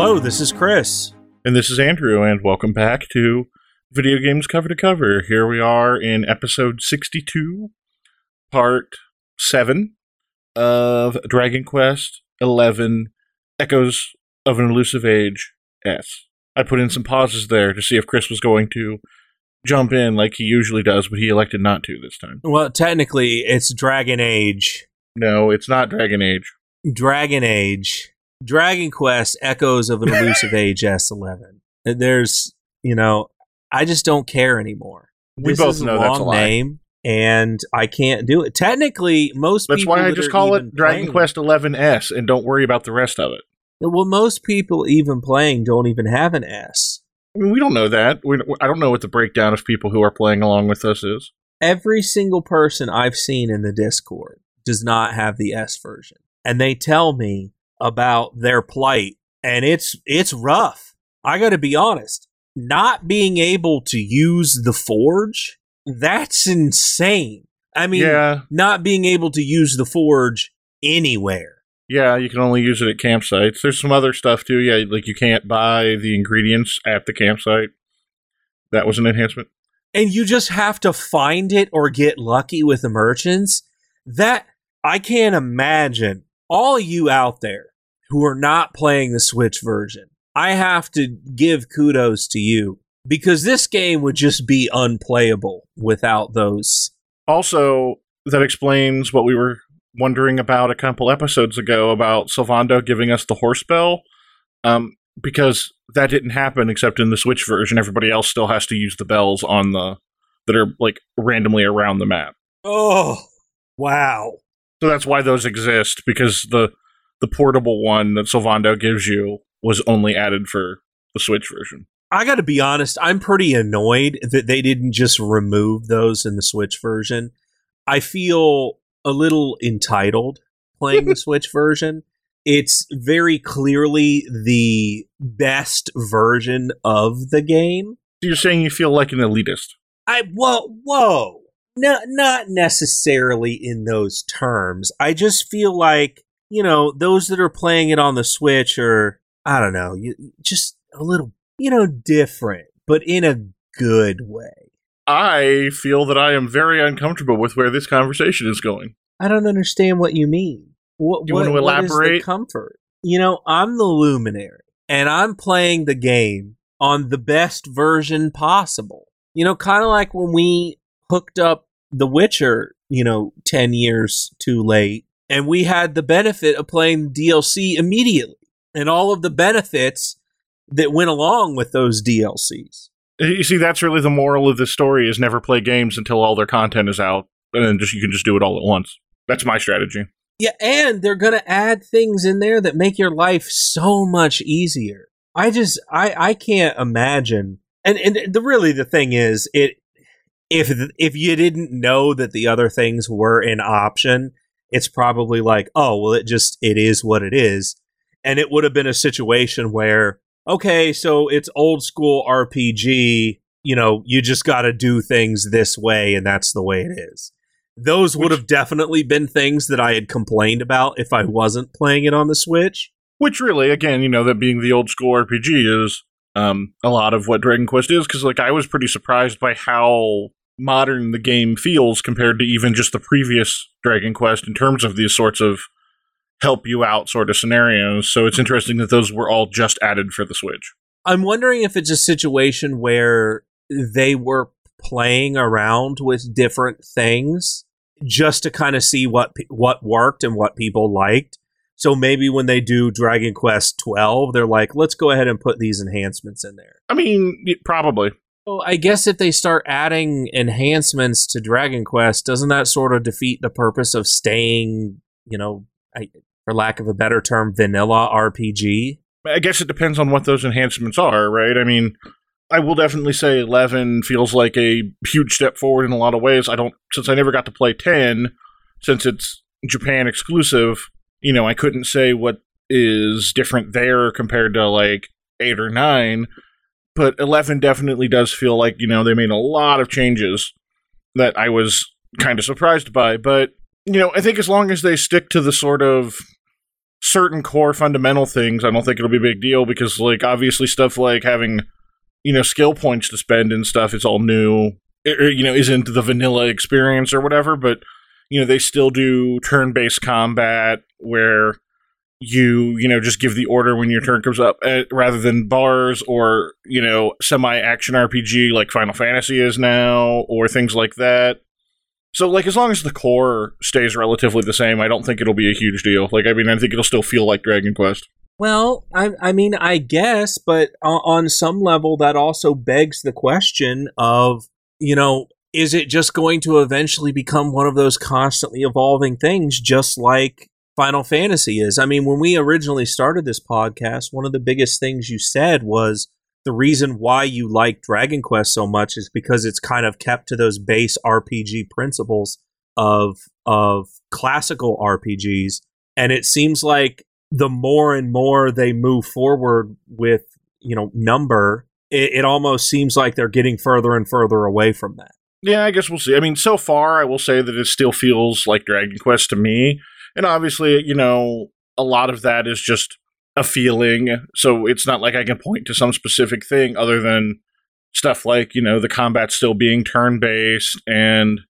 Hello, this is Chris. And this is Andrew, and welcome back to Video Games Cover to Cover. Here we are in episode 62, part 7 of Dragon Quest 11 Echoes of an Elusive Age S. I put in some pauses there to see if Chris was going to jump in like he usually does, but he elected not to this time. Well, technically, it's Dragon Age. No, it's not Dragon Age. Dragon Age. Dragon Quest Echoes of an Elusive Age S11. There's, you know, I just don't care anymore. We this both know that's a lie. name, and I can't do it. Technically, most people. That's why I that just call it Dragon playing- Quest 11S and don't worry about the rest of it. Well, most people even playing don't even have an S. I mean, we don't know that. We, I don't know what the breakdown of people who are playing along with us is. Every single person I've seen in the Discord does not have the S version, and they tell me about their plight, and it's it's rough. I got to be honest. Not being able to use the Forge, that's insane. I mean, yeah, not being able to use the Forge anywhere. yeah, you can only use it at campsites. There's some other stuff too. Yeah, like you can't buy the ingredients at the campsite. That was an enhancement. and you just have to find it or get lucky with the merchants. That I can't imagine all of you out there who are not playing the Switch version. I have to give kudos to you because this game would just be unplayable without those. Also, that explains what we were wondering about a couple episodes ago about Sylvando giving us the horse bell. Um, because that didn't happen except in the Switch version. Everybody else still has to use the bells on the that are like randomly around the map. Oh, wow. So that's why those exist because the the portable one that Sylvando gives you was only added for the Switch version. I got to be honest, I'm pretty annoyed that they didn't just remove those in the Switch version. I feel a little entitled playing the Switch version. It's very clearly the best version of the game. So you're saying you feel like an elitist. I whoa whoa. No, not necessarily in those terms. I just feel like, you know, those that are playing it on the Switch are I don't know, you, just a little, you know, different, but in a good way. I feel that I am very uncomfortable with where this conversation is going. I don't understand what you mean. What, You what, want to what is the elaborate? comfort? You know, I'm the luminary, and I'm playing the game on the best version possible. You know, kind of like when we hooked up The Witcher, you know, 10 years too late, and we had the benefit of playing DLC immediately and all of the benefits that went along with those DLCs. You see, that's really the moral of the story: is never play games until all their content is out, and then just you can just do it all at once. That's my strategy. Yeah, and they're going to add things in there that make your life so much easier. I just I I can't imagine. And and the really the thing is it if if you didn't know that the other things were an option, it's probably like, "Oh, well it just it is what it is." And it would have been a situation where okay, so it's old school RPG, you know, you just got to do things this way and that's the way it is those would have definitely been things that I had complained about if I wasn't playing it on the Switch. Which really, again, you know, that being the old school RPG is um, a lot of what Dragon Quest is. Because like I was pretty surprised by how modern the game feels compared to even just the previous Dragon Quest in terms of these sorts of help you out sort of scenarios. So it's interesting that those were all just added for the Switch. I'm wondering if it's a situation where they were playing around with different things just to kind of see what what worked and what people liked. So maybe when they do Dragon Quest 12, they're like, let's go ahead and put these enhancements in there. I mean, probably. Well, I guess if they start adding enhancements to Dragon Quest, doesn't that sort of defeat the purpose of staying, you know, I, for lack of a better term, vanilla RPG? I guess it depends on what those enhancements are, right? I mean, I will definitely say 11 feels like a huge step forward in a lot of ways. I don't, since I never got to play 10, since it's Japan exclusive, you know, I couldn't say what is different there compared to like 8 or 9. But 11 definitely does feel like, you know, they made a lot of changes that I was kind of surprised by. But, you know, I think as long as they stick to the sort of certain core fundamental things, I don't think it'll be a big deal because, like, obviously stuff like having you know skill points to spend and stuff it's all new. It, you know isn't the vanilla experience or whatever but you know they still do turn-based combat where you you know just give the order when your turn comes up uh, rather than bars or you know semi-action rpg like final fantasy is now or things like that so like as long as the core stays relatively the same i don't think it'll be a huge deal like i mean i think it'll still feel like dragon quest well, I, I mean, I guess, but on some level, that also begs the question of, you know, is it just going to eventually become one of those constantly evolving things, just like Final Fantasy is? I mean, when we originally started this podcast, one of the biggest things you said was the reason why you like Dragon Quest so much is because it's kind of kept to those base RPG principles of of classical RPGs. And it seems like the more and more they move forward with you know number it, it, almost seems like they're getting further and further away from that. Yeah i guess we'll see. I mean so far i will say that it still feels like dragon quest to me. And obviously you know a lot of that is just a feeling so it's not like i can point to some specific thing other than stuff like you know the combat still being turn based and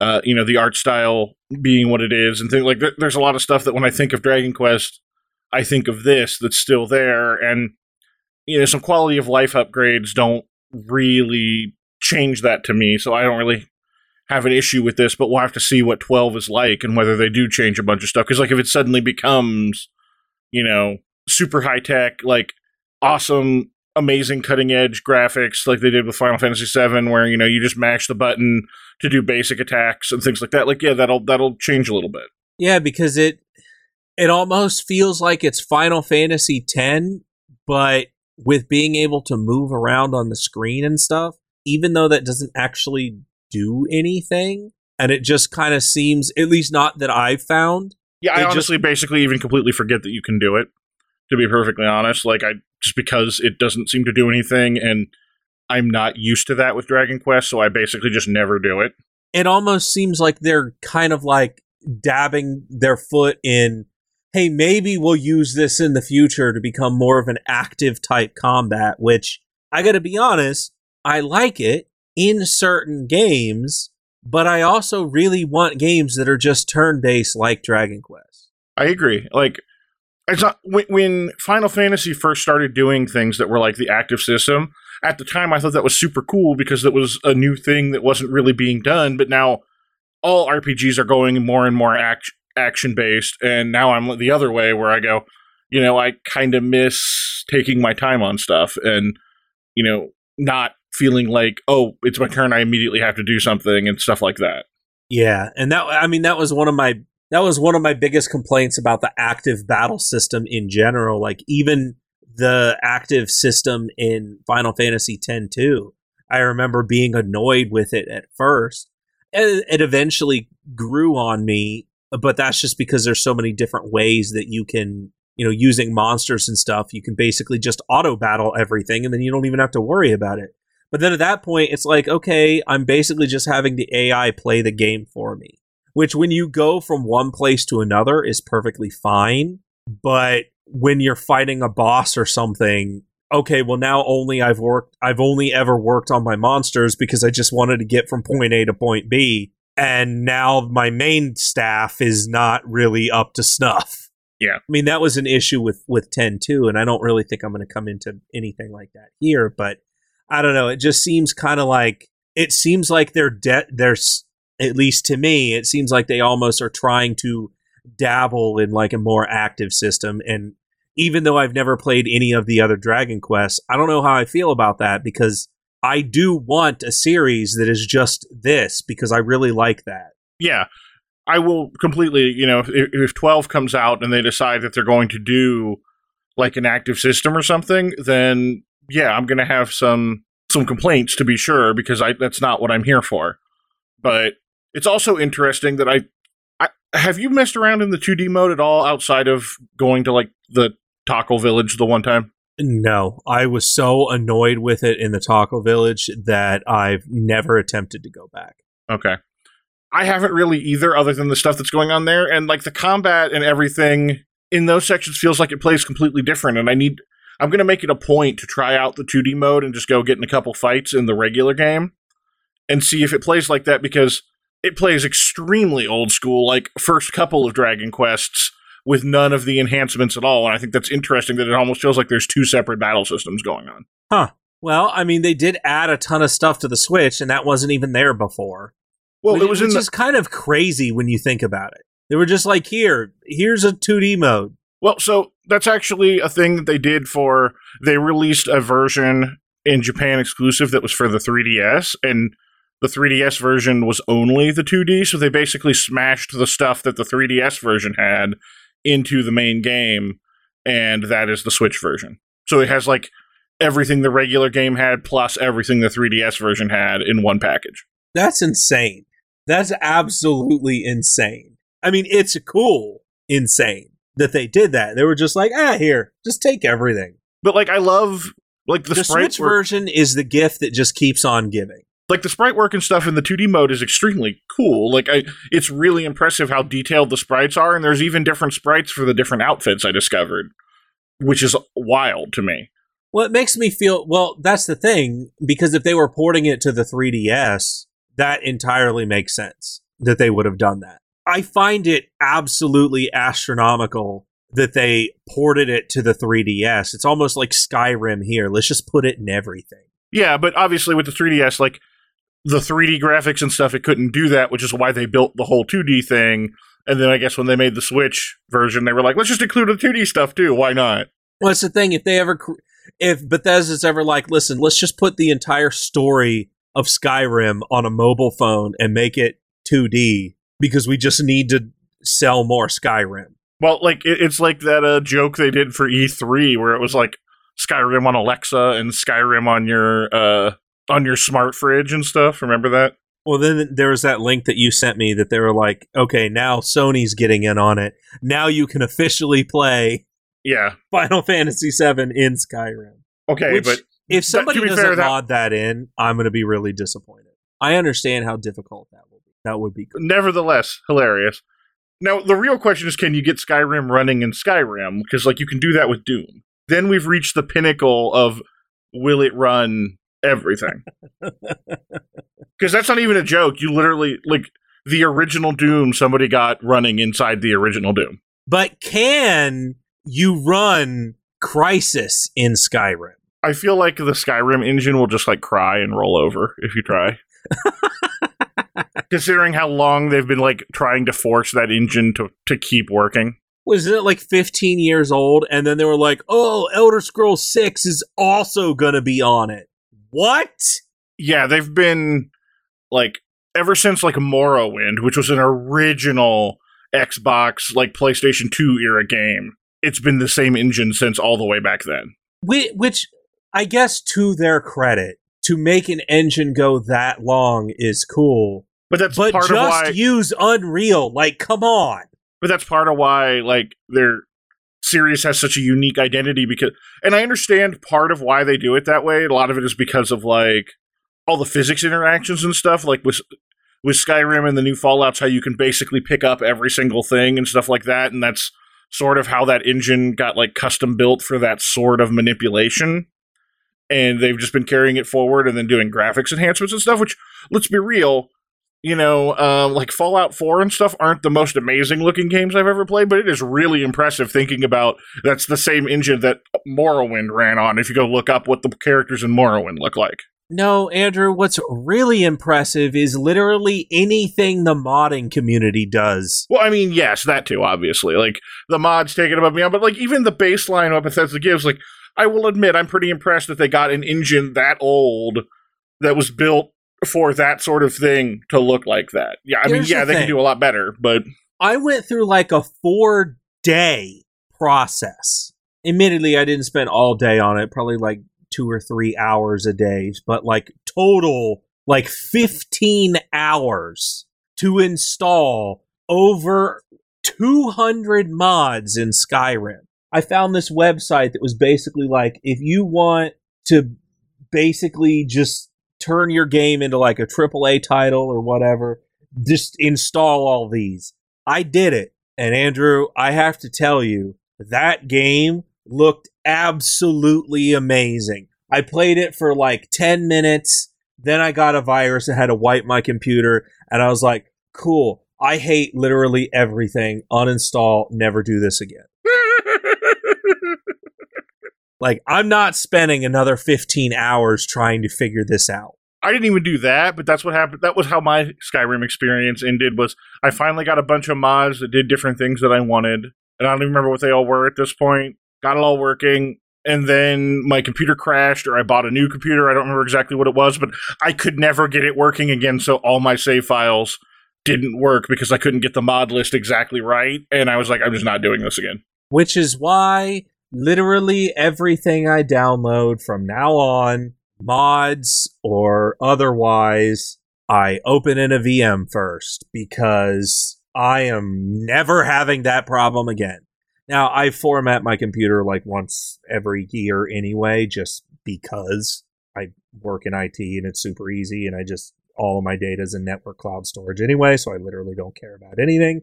uh, you know the art style being what it is and things like th- there's a lot of stuff that when i think of dragon quest I think of this that's still there. And, you know, some quality of life upgrades don't really change that to me. So I don't really have an issue with this, but we'll have to see what 12 is like and whether they do change a bunch of stuff. Because, like, if it suddenly becomes, you know, super high tech, like awesome, amazing cutting edge graphics like they did with Final Fantasy VII, where, you know, you just mash the button to do basic attacks and things like that, like, yeah, that'll, that'll change a little bit. Yeah, because it, it almost feels like it's Final Fantasy X, but with being able to move around on the screen and stuff, even though that doesn't actually do anything. And it just kind of seems, at least not that I've found. Yeah, I honestly just, basically even completely forget that you can do it, to be perfectly honest. Like, I just because it doesn't seem to do anything, and I'm not used to that with Dragon Quest, so I basically just never do it. It almost seems like they're kind of like dabbing their foot in hey, maybe we'll use this in the future to become more of an active type combat, which I got to be honest, I like it in certain games, but I also really want games that are just turn based like Dragon Quest. I agree. Like, it's not, when Final Fantasy first started doing things that were like the active system, at the time I thought that was super cool because it was a new thing that wasn't really being done, but now all RPGs are going more and more act- action based, and now I'm the other way where I go, you know, I kind of miss taking my time on stuff and, you know, not feeling like, oh, it's my turn, I immediately have to do something and stuff like that. Yeah, and that I mean that was one of my that was one of my biggest complaints about the active battle system in general. Like even the active system in Final Fantasy X too. I remember being annoyed with it at first. It, it eventually grew on me but that's just because there's so many different ways that you can you know using monsters and stuff you can basically just auto battle everything and then you don't even have to worry about it but then at that point it's like okay i'm basically just having the ai play the game for me which when you go from one place to another is perfectly fine but when you're fighting a boss or something okay well now only i've worked i've only ever worked on my monsters because i just wanted to get from point a to point b and now my main staff is not really up to snuff. Yeah. I mean, that was an issue with with 10 too, and I don't really think I'm going to come into anything like that here, but I don't know, it just seems kind of like it seems like they're de- there's at least to me, it seems like they almost are trying to dabble in like a more active system and even though I've never played any of the other Dragon Quests, I don't know how I feel about that because I do want a series that is just this because I really like that. Yeah. I will completely, you know, if, if 12 comes out and they decide that they're going to do like an active system or something, then yeah, I'm going to have some some complaints to be sure because I that's not what I'm here for. But it's also interesting that I, I have you messed around in the 2D mode at all outside of going to like the Taco Village the one time? No, I was so annoyed with it in the Taco Village that I've never attempted to go back. Okay. I haven't really either, other than the stuff that's going on there. And like the combat and everything in those sections feels like it plays completely different. And I need, I'm going to make it a point to try out the 2D mode and just go get in a couple fights in the regular game and see if it plays like that because it plays extremely old school, like first couple of Dragon Quests with none of the enhancements at all. And I think that's interesting that it almost feels like there's two separate battle systems going on. Huh. Well, I mean, they did add a ton of stuff to the Switch, and that wasn't even there before. Well, which, it was which in the, is kind of crazy when you think about it. They were just like, here, here's a 2D mode. Well, so that's actually a thing that they did for. They released a version in Japan exclusive that was for the 3DS, and the 3DS version was only the 2D. So they basically smashed the stuff that the 3DS version had into the main game, and that is the Switch version. So it has like everything the regular game had plus everything the 3DS version had in one package. That's insane. That's absolutely insane. I mean, it's cool, insane that they did that. They were just like, ah, here, just take everything. But like, I love like the, The Switch work- version is the gift that just keeps on giving. Like the sprite work and stuff in the 2D mode is extremely cool. Like I it's really impressive how detailed the sprites are and there's even different sprites for the different outfits I discovered, which is wild to me. Well, it makes me feel well. That's the thing because if they were porting it to the 3DS, that entirely makes sense that they would have done that. I find it absolutely astronomical that they ported it to the 3DS. It's almost like Skyrim here. Let's just put it in everything. Yeah, but obviously with the 3DS like the 3D graphics and stuff it couldn't do that, which is why they built the whole 2D thing. And then I guess when they made the Switch version, they were like, let's just include the 2D stuff too. Why not? Well, that's the thing. If they ever, if Bethesda's ever like, listen, let's just put the entire story of Skyrim on a mobile phone and make it 2D because we just need to sell more Skyrim. Well, like it, it's like that uh, joke they did for E3 where it was like Skyrim on Alexa and Skyrim on your uh on your smart fridge and stuff. Remember that? Well, then there was that link that you sent me that they were like, okay, now Sony's getting in on it. Now you can officially play Yeah. Final Fantasy VII in Skyrim. Okay, Which, but if somebody be doesn't fair, that- mod that in, I'm going to be really disappointed. I understand how difficult that will be. That would be good. nevertheless, hilarious. Now, the real question is can you get Skyrim running in Skyrim? Because, like, you can do that with Doom. Then we've reached the pinnacle of will it run everything? Because that's not even a joke. You literally, like, the original Doom somebody got running inside the original Doom. But can you run Crysis in Skyrim? I feel like the Skyrim engine will just, like, cry and roll over if you try. Considering how long they've been, like, trying to force that engine to, to keep working. Wasn't it like 15 years old? And then they were like, oh, Elder Scrolls 6 is also going to be on it. What? yeah, they've been like ever since like Morrowind, which was an original Xbox like PlayStation 2 era game. It's been the same engine since all the way back then. Whi- Which, I guess, to their credit, to make an engine go that long is cool. But that's But part just of why use Unreal. Like, come on. but that's part of why like their series has such a unique identity because and I understand part of why they do it that way. A lot of it is because of like all the physics interactions and stuff like with with Skyrim and the new Fallout's how you can basically pick up every single thing and stuff like that and that's sort of how that engine got like custom built for that sort of manipulation. And they've just been carrying it forward and then doing graphics enhancements and stuff which let's be real, you know, um, like Fallout 4 and stuff aren't the most amazing looking games I've ever played, but it is really impressive thinking about that's the same engine that Morrowind ran on. If you go look up what the characters in Morrowind look like, No, Andrew, what's really impressive is literally anything the modding community does. well, I mean, yes, that too, obviously. Like the mods take it above beyond, but like even the baseline what Bethesda gives, like I will admit, I'm pretty impressed that they got an engine that old that was built for that sort of thing to look like that. Yeah, I mean, Here's the yeah, they can do a lot better, but I went through like a four day process. Admittedly, I didn't spend all day on it, probably like two or three hours a day, but like total like 15 hours to install over 200 mods in Skyrim. I found this website that was basically like if you want to basically just turn your game into like a AAA title or whatever, just install all these. I did it. And Andrew, I have to tell you, that game looked absolutely amazing. I played it for like 10 minutes. Then I got a virus and had to wipe my computer. And I was like, cool. I hate literally everything. Uninstall, never do this again. Like, I'm not spending another 15 hours trying to figure this out. I didn't even do that, but that's what happened. That was how my Skyrim experience ended. Was I finally got a bunch of mods that did different things that I wanted, and I don't even remember what they all were at this point. Got it all working, and then my computer crashed, or I bought a new computer. I don't remember exactly what it was, but I could never get it working again. So all my save files didn't work because I couldn't get the mod list exactly right, and I was like, I'm just not doing this again. Which is why literally everything I download from now on mods or otherwise, I open in a VM first because I am never having that problem again. Now, I format my computer like once every year anyway, just because I work in IT and it's super easy and I just, all of my data is in network cloud storage anyway, so I literally don't care about anything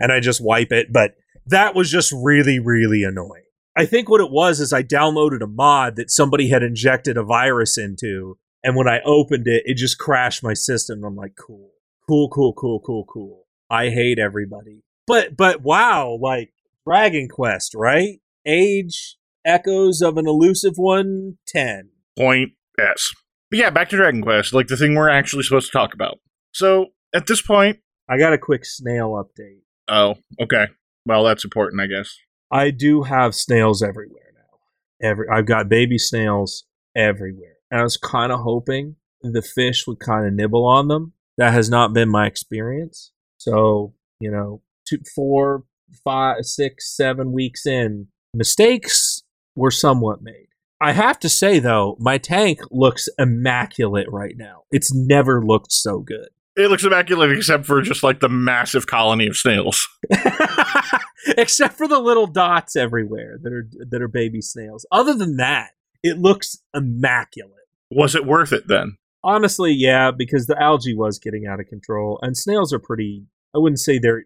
and I just wipe it. But that was just really, really annoying. I think what it was is I downloaded a mod that somebody had injected a virus into, and when I opened it, it just crashed my system. I'm like, cool, cool, cool, cool, cool, cool. I hate everybody, but but wow, like Dragon Quest, right? Age echoes of an elusive one, ten. Point S. But yeah, back to Dragon Quest, like the thing we're actually supposed to talk about. So at this point, I got a quick snail update. Oh, okay. Well, that's important, I guess. I do have snails everywhere now. Every I've got baby snails everywhere. And I was kind of hoping the fish would kind of nibble on them. That has not been my experience. So, you know, two, four, five, six, seven weeks in, mistakes were somewhat made. I have to say, though, my tank looks immaculate right now. It's never looked so good. It looks immaculate except for just like the massive colony of snails. except for the little dots everywhere that are that are baby snails. Other than that, it looks immaculate. Was it worth it then? Honestly, yeah, because the algae was getting out of control, and snails are pretty. I wouldn't say they're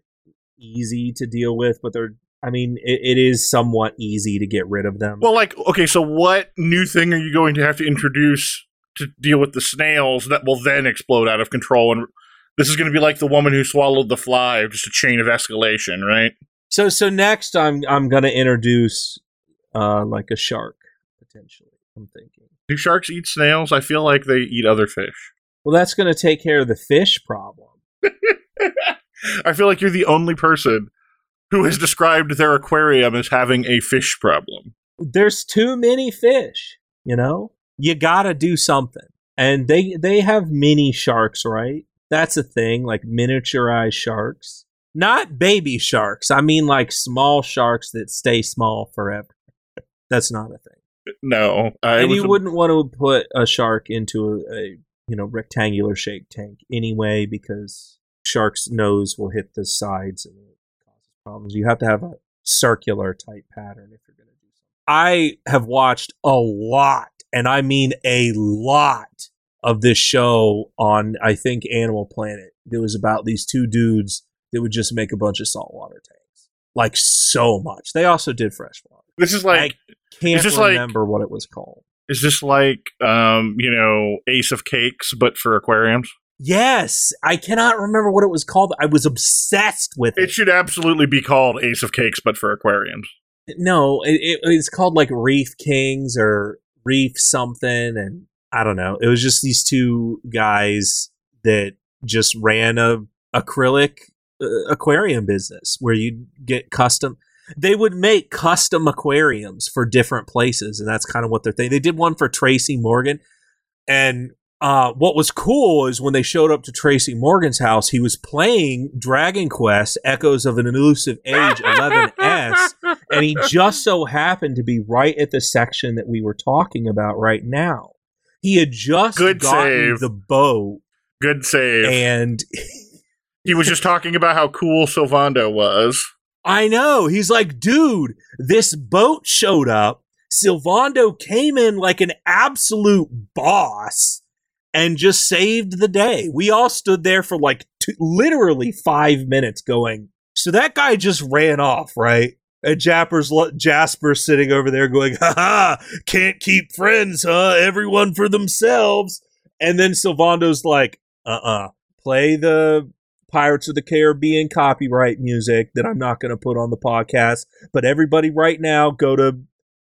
easy to deal with, but they're. I mean, it, it is somewhat easy to get rid of them. Well, like, okay, so what new thing are you going to have to introduce to deal with the snails that will then explode out of control? And this is going to be like the woman who swallowed the fly, just a chain of escalation, right? So so next I'm I'm gonna introduce uh like a shark potentially. I'm thinking. Do sharks eat snails? I feel like they eat other fish. Well, that's gonna take care of the fish problem. I feel like you're the only person who has described their aquarium as having a fish problem. There's too many fish, you know? You gotta do something. And they they have mini sharks, right? That's a thing, like miniaturized sharks. Not baby sharks. I mean like small sharks that stay small forever. That's not a thing. No, uh, and you a- wouldn't want to put a shark into a, a you know rectangular shaped tank anyway because shark's nose will hit the sides and it causes problems. You have to have a circular type pattern if you're going to do something. I have watched a lot, and I mean a lot of this show on I think Animal Planet. It was about these two dudes that would just make a bunch of saltwater tanks. Like so much. They also did freshwater. This is like I can't remember like, what it was called. Is this like um, you know, Ace of Cakes but for aquariums? Yes, I cannot remember what it was called. I was obsessed with it. It should absolutely be called Ace of Cakes, but for aquariums. No, it, it, it's called like Reef Kings or Reef something, and I don't know. It was just these two guys that just ran a acrylic uh, aquarium business where you'd get custom. They would make custom aquariums for different places, and that's kind of what they're thinking. They did one for Tracy Morgan, and uh, what was cool is when they showed up to Tracy Morgan's house, he was playing Dragon Quest: Echoes of an Elusive Age 11S, and he just so happened to be right at the section that we were talking about right now. He had just Good gotten save. the boat, Good save. and he was just talking about how cool Sylvando was. I know. He's like, dude, this boat showed up. Sylvando came in like an absolute boss and just saved the day. We all stood there for like two, literally five minutes going, so that guy just ran off, right? And Jasper's, sitting over there going, ha ha, can't keep friends, huh? Everyone for themselves. And then Sylvando's like, uh uh play the Pirates of the Caribbean copyright music that I'm not going to put on the podcast. But everybody, right now, go to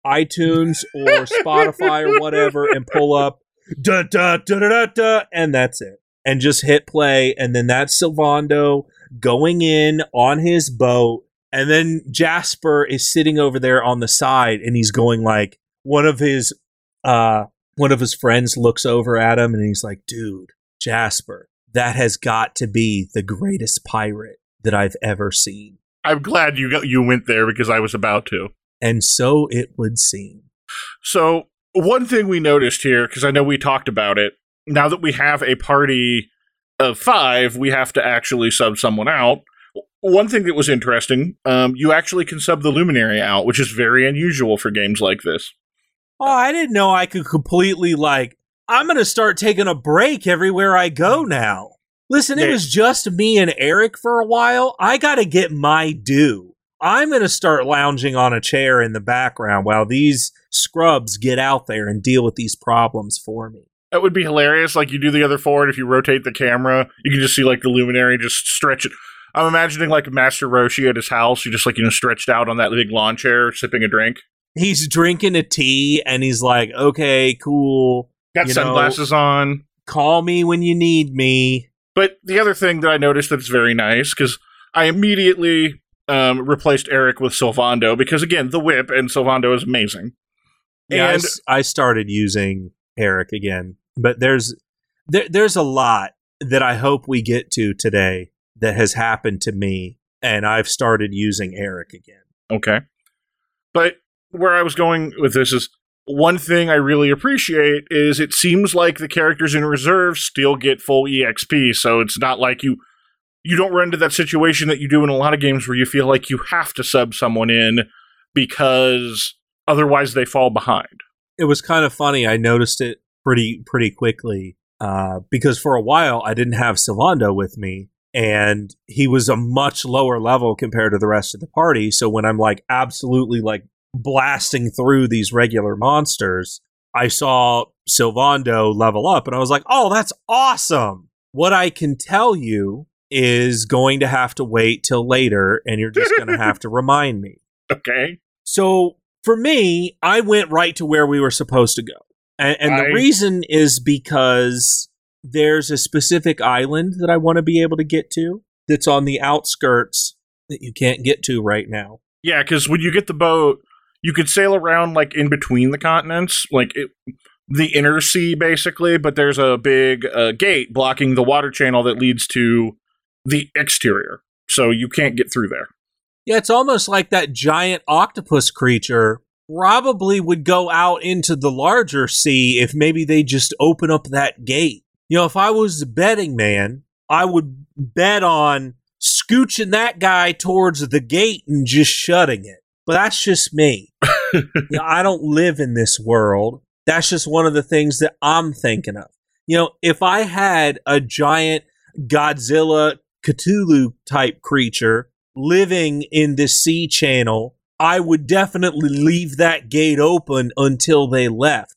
iTunes or Spotify or whatever and pull up da da da da da da, and that's it. And just hit play, and then that's Sylvando going in on his boat, and then Jasper is sitting over there on the side, and he's going like one of his uh one of his friends looks over at him, and he's like, "Dude, Jasper, that has got to be the greatest pirate that I've ever seen." I'm glad you got, you went there because I was about to. And so it would seem. So one thing we noticed here, because I know we talked about it, now that we have a party of five, we have to actually sub someone out. One thing that was interesting, um, you actually can sub the Luminary out, which is very unusual for games like this. Oh, I didn't know I could completely like. I'm gonna start taking a break everywhere I go now. Listen, it was just me and Erik for a while. I gotta get my due. I'm gonna start lounging on a chair in the background while these scrubs get out there and deal with these problems for me. That would be hilarious. Like you do the other forward, if you rotate the camera, you can just see like the Luminary just stretch it. I'm imagining like Master Roshi at his house, you just like you know stretched out on that big lawn chair, sipping a drink. He's drinking a tea and he's like, "Okay, cool. Got You know- sunglasses on. Call me when you need me." But the other thing that I noticed that's very nice because I immediately um, replaced Erik with Sylvando because again the whip and Sylvando is amazing. Yeah, I and s- I, started using Erik again, but there's there, there's a lot that I hope we get to today that has happened to me, and I've started using Erik again. okay, but where I was going with this is one thing I really appreciate is it seems like the characters in reserve still get full exp, so it's not like you you don't run into that situation that you do in a lot of games where you feel like you have to sub someone in because otherwise they fall behind. It was kind of funny. I noticed it pretty pretty quickly uh, because for a while I didn't have Sylvando with me, and he was a much lower level compared to the rest of the party. So when I'm like absolutely like blasting through these regular monsters, I saw Sylvando level up and I was like, oh, that's awesome. What I can tell you is going to have to wait till later and you're just going to have to remind me. Okay. So for me, I went right to where we were supposed to go. And, and the reason is because there's a specific island that I want to be able to get to that's on the outskirts that you can't get to right now. Yeah, because when you get the boat, you could sail around like in between the continents, like it, the inner sea, basically. But there's a big uh, gate blocking the water channel that leads to the exterior, so you can't get through there. Yeah, it's almost like that giant octopus creature probably would go out into the larger sea if maybe they just open up that gate. You know, if I was the betting man, I would bet on scooching that guy towards the gate and just shutting it. But that's just me. you know, I don't live in this world. That's just one of the things that I'm thinking of. You know, if I had a giant Godzilla Cthulhu type creature living in the sea channel, I would definitely leave that gate open until they left.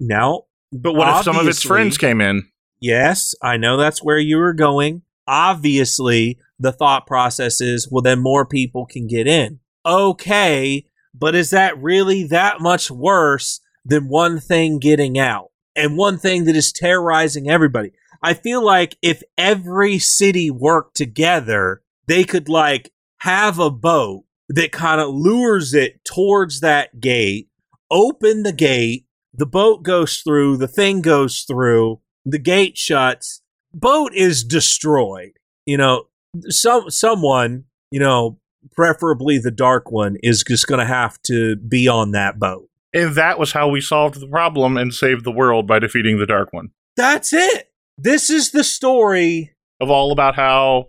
Now, But what if some of its friends came in? Yes, I know that's where you were going. Obviously, the thought process is, well, then more people can get in. Okay, but is that really that much worse than one thing getting out? And one thing that is terrorizing everybody. I feel like if every city worked together, they could like have a boat that kind of lures it towards that gate, open the gate, the boat goes through, the thing goes through, the gate shuts, boat is destroyed. You know, some someone, you know, preferably the dark one, is just going to have to be on that boat. And that was how we solved the problem and saved the world by defeating the Dark One. That's it. This is the story. Of all about how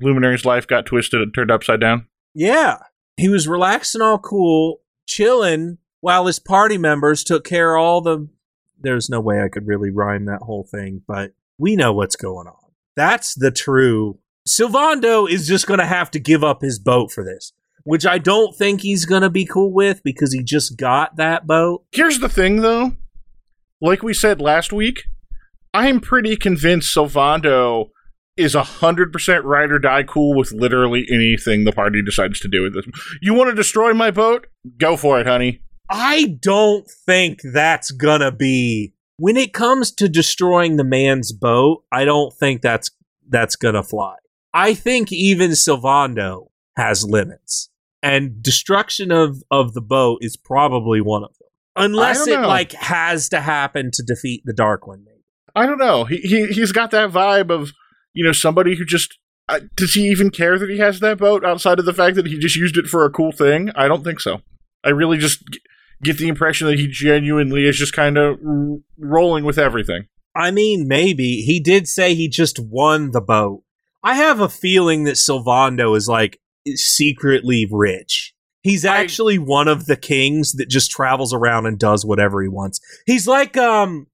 Luminary's life got twisted and turned upside down. Yeah. He was relaxing all cool, chilling, while his party members took care of all the. There's no way I could really rhyme that whole thing, but we know what's going on. That's the true. Sylvando is just going to have to give up his boat for this, which I don't think he's going to be cool with because he just got that boat. Here's the thing, though. Like we said last week, I'm pretty convinced Sylvando is a hundred percent ride or die cool with literally anything the party decides to do with this. You want to destroy my boat? Go for it, honey. I don't think that's gonna be when it comes to destroying the man's boat. I don't think that's that's gonna fly. I think even Sylvando has limits, and destruction of of the boat is probably one of them, unless it know. like has to happen to defeat the Dark One. Maybe. I don't know. He he he's got that vibe of you know somebody who just uh, does he even care that he has that boat outside of the fact that he just used it for a cool thing? I don't think so. I really just get the impression that he genuinely is just kind of r- rolling with everything. I mean, maybe he did say he just won the boat. I have a feeling that Sylvando is like secretly rich. He's I- actually one of the kings that just travels around and does whatever he wants. He's like um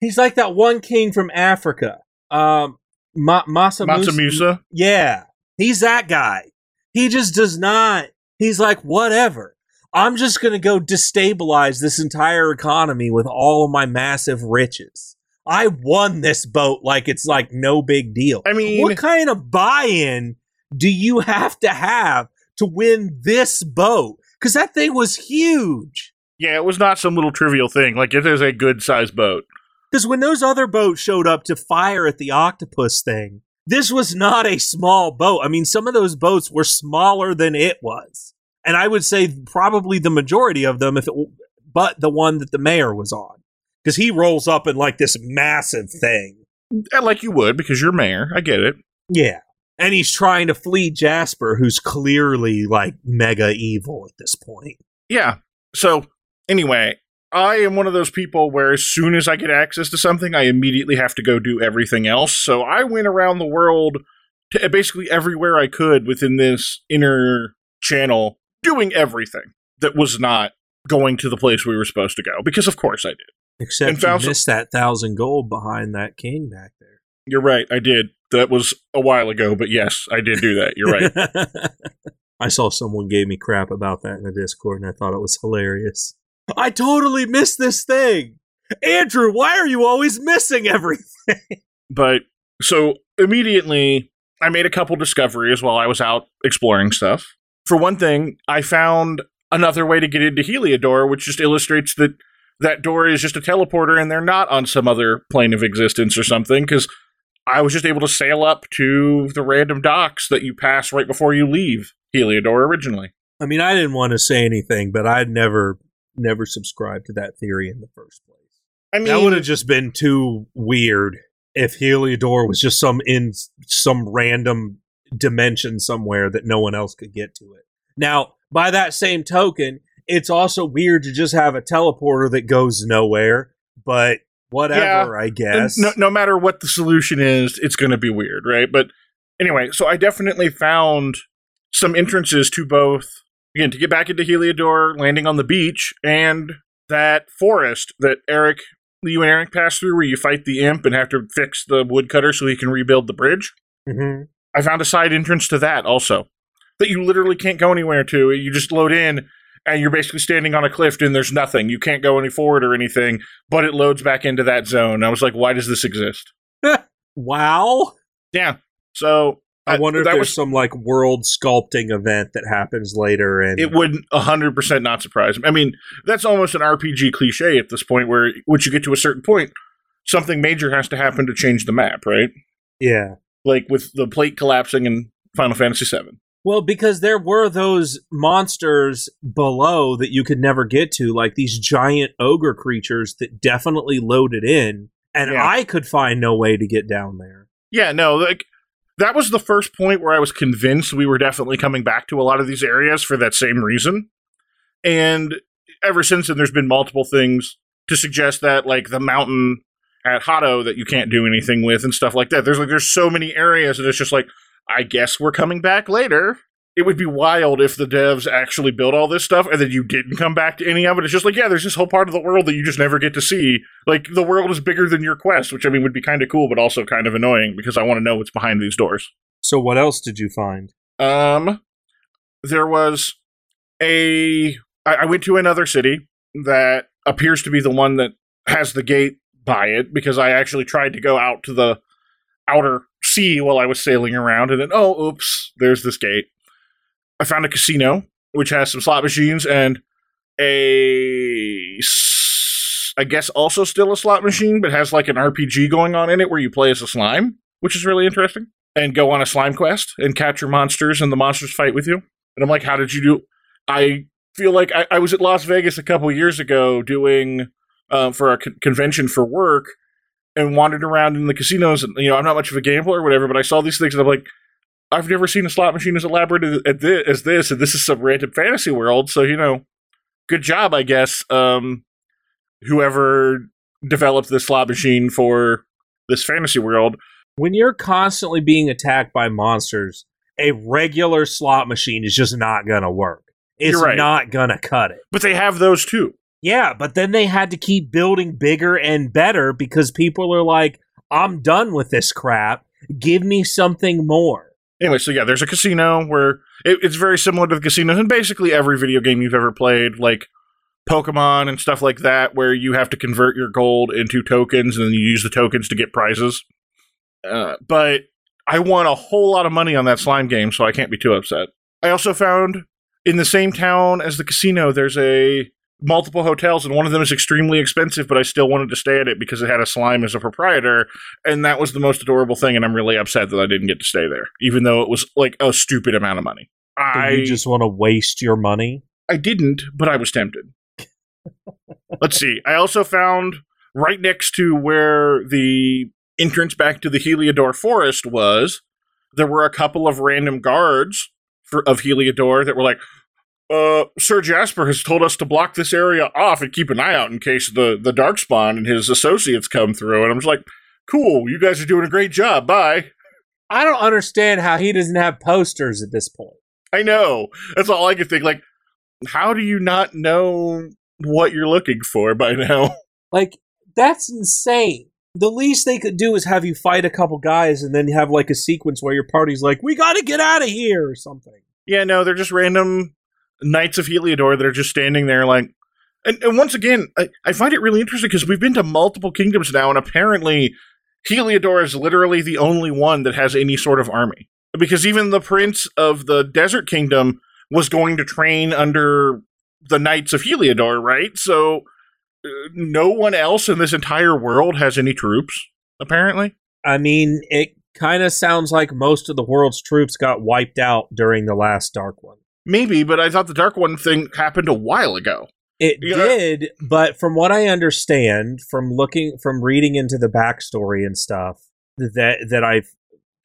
he's like that one king from Africa. Um Ma- Masa Musa. Matsumusa. Yeah. He's that guy. He just does not he's like whatever. I'm just going to go destabilize this entire economy with all of my massive riches. I won this boat like it's like no big deal. I mean- what kind of buy-in do you have to have to win this boat? Because that thing was huge. Yeah, it was not some little trivial thing. Like it is a good sized boat. Because when those other boats showed up to fire at the octopus thing, this was not a small boat. I mean, some of those boats were smaller than it was, and I would say probably the majority of them, if it, but the one that the mayor was on, because he rolls up in like this massive thing. And like you would because you're mayor. I get it. Yeah. And he's trying to flee Jasper, who's clearly like mega evil at this point. Yeah. So anyway, I am one of those people where as soon as I get access to something, I immediately have to go do everything else. So I went around the world to basically everywhere I could within this inner channel, doing everything that was not going to the place we were supposed to go. Because of course I did. Except And you found some- missed that thousand gold behind that king back there. You're right, I did. That was a while ago, but yes, I did do that. You're right. I saw someone gave me crap about that in the Discord, and I thought it was hilarious. I totally missed this thing. Andrew, why are you always missing everything? But so immediately, I made a couple discoveries while I was out exploring stuff. For one thing, I found another way to get into Heliodor, which just illustrates that that door is just a teleporter and they're not on some other plane of existence or something. Because I was just able to sail up to the random docks that you pass right before you leave Heliodor originally. I mean, I didn't want to say anything, but I'd never, never subscribed to that theory in the first place. I mean, that would have just been too weird if Heliodor was just some in some random dimension somewhere that no one else could get to it. Now, by that same token, it's also weird to just have a teleporter that goes nowhere, but whatever, I guess. No, no matter what the solution is, it's going to be weird, right? But anyway, so I definitely found some entrances to both, again, to get back into Heliodor, landing on the beach, and that forest that Erik, you and Erik pass through where you fight the imp and have to fix the woodcutter so he can rebuild the bridge. Mhm. I found a side entrance to that also that you literally can't go anywhere to. You just load in and you're basically standing on a cliff and there's nothing. You can't go any forward or anything, but it loads back into that zone. I was like, why does this exist? Wow. Yeah. So I uh, wonder if that there's was some like world sculpting event that happens later and it would 100% not surprise me. I mean, that's almost an RPG cliche at this point where once you get to a certain point, something major has to happen to change the map, right? yeah. Like with the plate collapsing in Final Fantasy VII. Well, because there were those monsters below that you could never get to, like these giant ogre creatures that definitely loaded in, and Yeah. I could find no way to get down there. Yeah, no, like that was the first point where I was convinced we were definitely coming back to a lot of these areas for that same reason. And ever since then, there's been multiple things to suggest that, like the mountain at Hado that you can't do anything with and stuff like that. There's like there's so many areas and it's just like, I guess we're coming back later. It would be wild if the devs actually built all this stuff and then you didn't come back to any of it. It's just like, yeah, there's this whole part of the world that you just never get to see. Like the world is bigger than your quest, which I mean would be kind of cool, but also kind of annoying because I want to know what's behind these doors. So what else did you find? Um, there was a. I, I went to another city that appears to be the one that has the gate by it because I actually tried to go out to the outer sea while I was sailing around, and then oh, oops, there's this gate. I found a casino which has some slot machines and a, I guess also still a slot machine, but has like an RPG going on in it where you play as a slime, which is really interesting, and go on a slime quest and capture monsters, and the monsters fight with you. And I'm like, how did you do? I feel like I, I was at Las Vegas a couple years ago doing uh, for a con- convention for work and wandered around in the casinos. And you know, I'm not much of a gambler or whatever, but I saw these things and I'm like, I've never seen a slot machine as elaborate as, as thi- as this, and this is some random fantasy world. So you know, good job, I guess. Um, whoever developed this slot machine for this fantasy world. When you're constantly being attacked by monsters, a regular slot machine is just not going to work. It's right. not going to cut it. But they have those too. Yeah, but then they had to keep building bigger and better because people are like, I'm done with this crap. Give me something more. Anyway, so yeah, there's a casino where it, it's very similar to the casinos in basically every video game you've ever played, like Pokemon and stuff like that, where you have to convert your gold into tokens and then you use the tokens to get prizes. Uh, but I won a whole lot of money on that slime game, so I can't be too upset. I also found in the same town as the casino, there's a multiple hotels, and one of them is extremely expensive, but I still wanted to stay at it because it had a slime as a proprietor, and that was the most adorable thing, and I'm really upset that I didn't get to stay there, even though it was like a stupid amount of money. I you just want to waste your money? I didn't, but I was tempted. Let's see. I also found right next to where the entrance back to the Heliodor forest was, there were a couple of random guards for, of Heliodor that were like, uh, Sir Jasper has told us to block this area off and keep an eye out in case the, the Darkspawn and his associates come through. And I'm just like, cool, you guys are doing a great job. Bye. I don't understand how he doesn't have posters at this point. I know. That's all I can think. Like, how do you not know what you're looking for by now? Like, that's insane. The least they could do is have you fight a couple guys and then have like a sequence where your party's like, we got to get out of here or something. Yeah, no, they're just random knights of Heliodor that are just standing there like. And, and once again, I, I find it really interesting because we've been to multiple kingdoms now, and apparently Heliodor is literally the only one that has any sort of army. Because even the prince of the Desert Kingdom was going to train under the Knights of Heliodor, right? So uh, no one else in this entire world has any troops, apparently. I mean, it kind of sounds like most of the world's troops got wiped out during the last Dark One. Maybe, but I thought the Dark One thing happened a while ago. It Yeah. did, but from what I understand, from looking, from reading into the backstory and stuff that that I've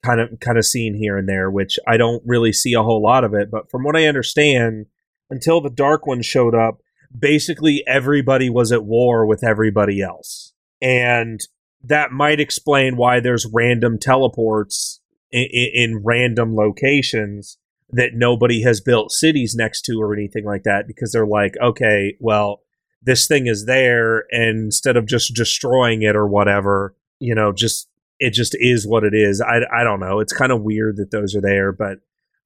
kind of kind of seen here and there, which I don't really see a whole lot of it, but from what I understand, until the Dark One showed up, basically everybody was at war with everybody else, and that might explain why there's random teleports in, in random locations that nobody has built cities next to or anything like that because they're like, okay, well, this thing is there, and instead of just destroying it or whatever, you know, just it just is what it is. I, I don't know. It's kind of weird that those are there, but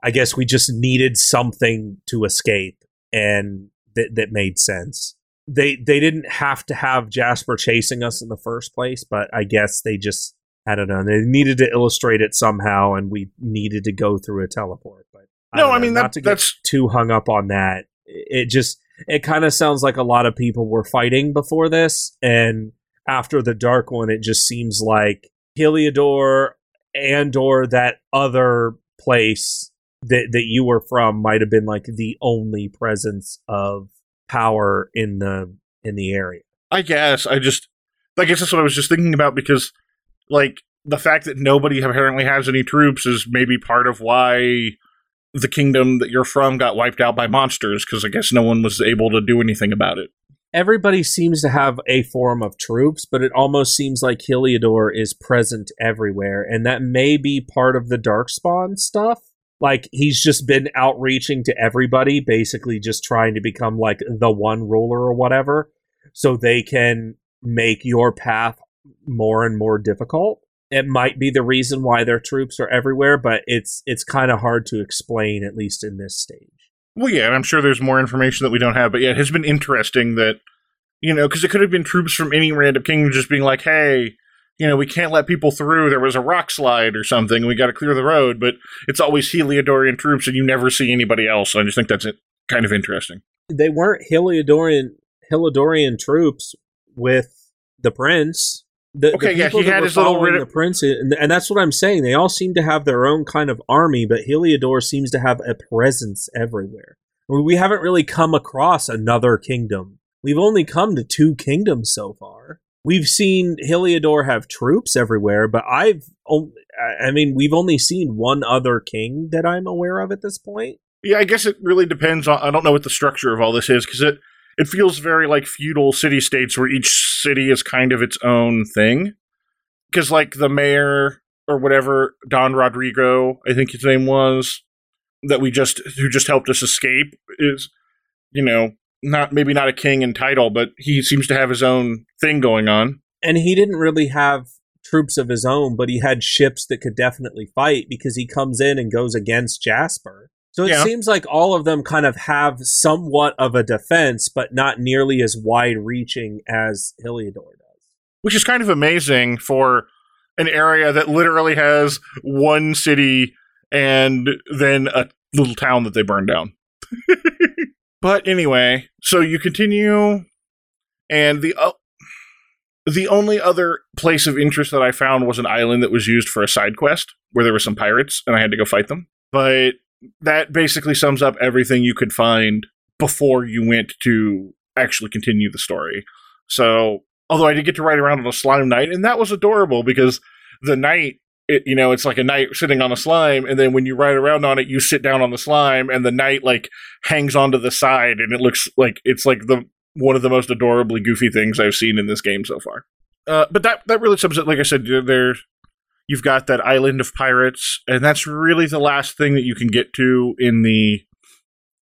I guess we just needed something to escape, and that that made sense. They they didn't have to have Jasper chasing us in the first place, but I guess they just I don't know. They needed to illustrate it somehow, and we needed to go through a teleport. But No, don't I mean, not that- to get that's- too hung up on that. It just it kind of sounds like a lot of people were fighting before this, and after the dark one, it just seems like Heliodor and or that other place that that you were from might have been like the only presence of power in the in the area. I guess I just I guess that's what I was just thinking about because like the fact that nobody apparently has any troops is maybe part of why the kingdom that you're from got wiped out by monsters because I guess no one was able to do anything about it. Everybody seems to have a form of troops, but it almost seems like Heliodor is present everywhere, and that may be part of the Darkspawn stuff. Like he's just been outreaching to everybody, basically just trying to become like the one ruler or whatever, so they can make your path more and more difficult it might be the reason why their troops are everywhere, but it's it's kind of hard to explain at least in this stage. Well, yeah, and I'm sure there's more information that we don't have, but yeah, it has been interesting that you know because it could have been troops from any random kingdom just being like, hey. You know, we can't let people through. There was a rock slide or something. We got to clear the road, but it's always Heliodorian troops, and you never see anybody else. I just think that's uh, kind of interesting. They weren't Heliodorian Heliodorian troops with the prince the, okay, the yeah, he had his little rid- the prince, and, and that's what I'm saying. They all seem to have their own kind of army, but Heliodor seems to have a presence everywhere. I mean, we haven't really come across another kingdom. We've only come to two kingdoms so far. We've seen Heliodor have troops everywhere, but I've, only—I mean, we've only seen one other king that I'm aware of at this point. Yeah, I guess it really depends on. I don't know what the structure of all this is because it it feels very like feudal city states where each city is kind of its own thing. Because like the mayor or whatever, Don Rodrigo, I think his name was, that we just who just helped us escape is, you know, not maybe not a king in title, but he seems to have his own thing going on. And he didn't really have troops of his own, but he had ships that could definitely fight because he comes in and goes against Jasper. So it yeah. seems like all of them kind of have somewhat of a defense, but not nearly as wide reaching as Heliodor does. Which is kind of amazing for an area that literally has one city and then a little town that they burned down. but anyway, so you continue, and the uh, the only other place of interest that I found was an island that was used for a side quest where there were some pirates, and I had to go fight them. But that basically sums up everything you could find before you went to actually continue the story. So, although I did get to ride around on a slime knight, and that was adorable because the knight, it, you know, it's like a knight sitting on a slime, and then when you ride around on it, you sit down on the slime, and the knight like hangs onto the side, and it looks like it's like the one of the most adorably goofy things I've seen in this game so far. Uh, but that that really sums it. Like I said, there You've got that island of pirates, and that's really the last thing that you can get to in the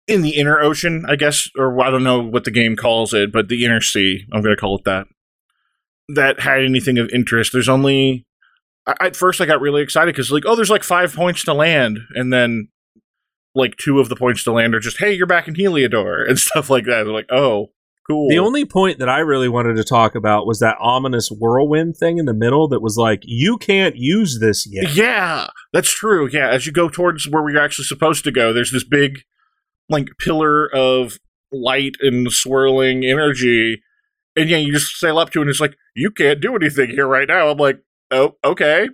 in the inner ocean, I guess, or I don't know what the game calls it, but the inner sea. I'm going to call it that. That had anything of interest. There's only I, at first I got really excited because like, oh, there's like five points to land, and then like two of the points to land are just, hey, you're back in Heliodor and stuff like that. They're like, oh, Cool. The only point that I really wanted to talk about was that ominous whirlwind thing in the middle that was like, you can't use this yet. Yeah, that's true. Yeah, as you go towards where we're actually supposed to go, there's this big, like, pillar of light and swirling energy. And yeah, you just sail up to it and it's like, you can't do anything here right now. I'm like, oh, okay.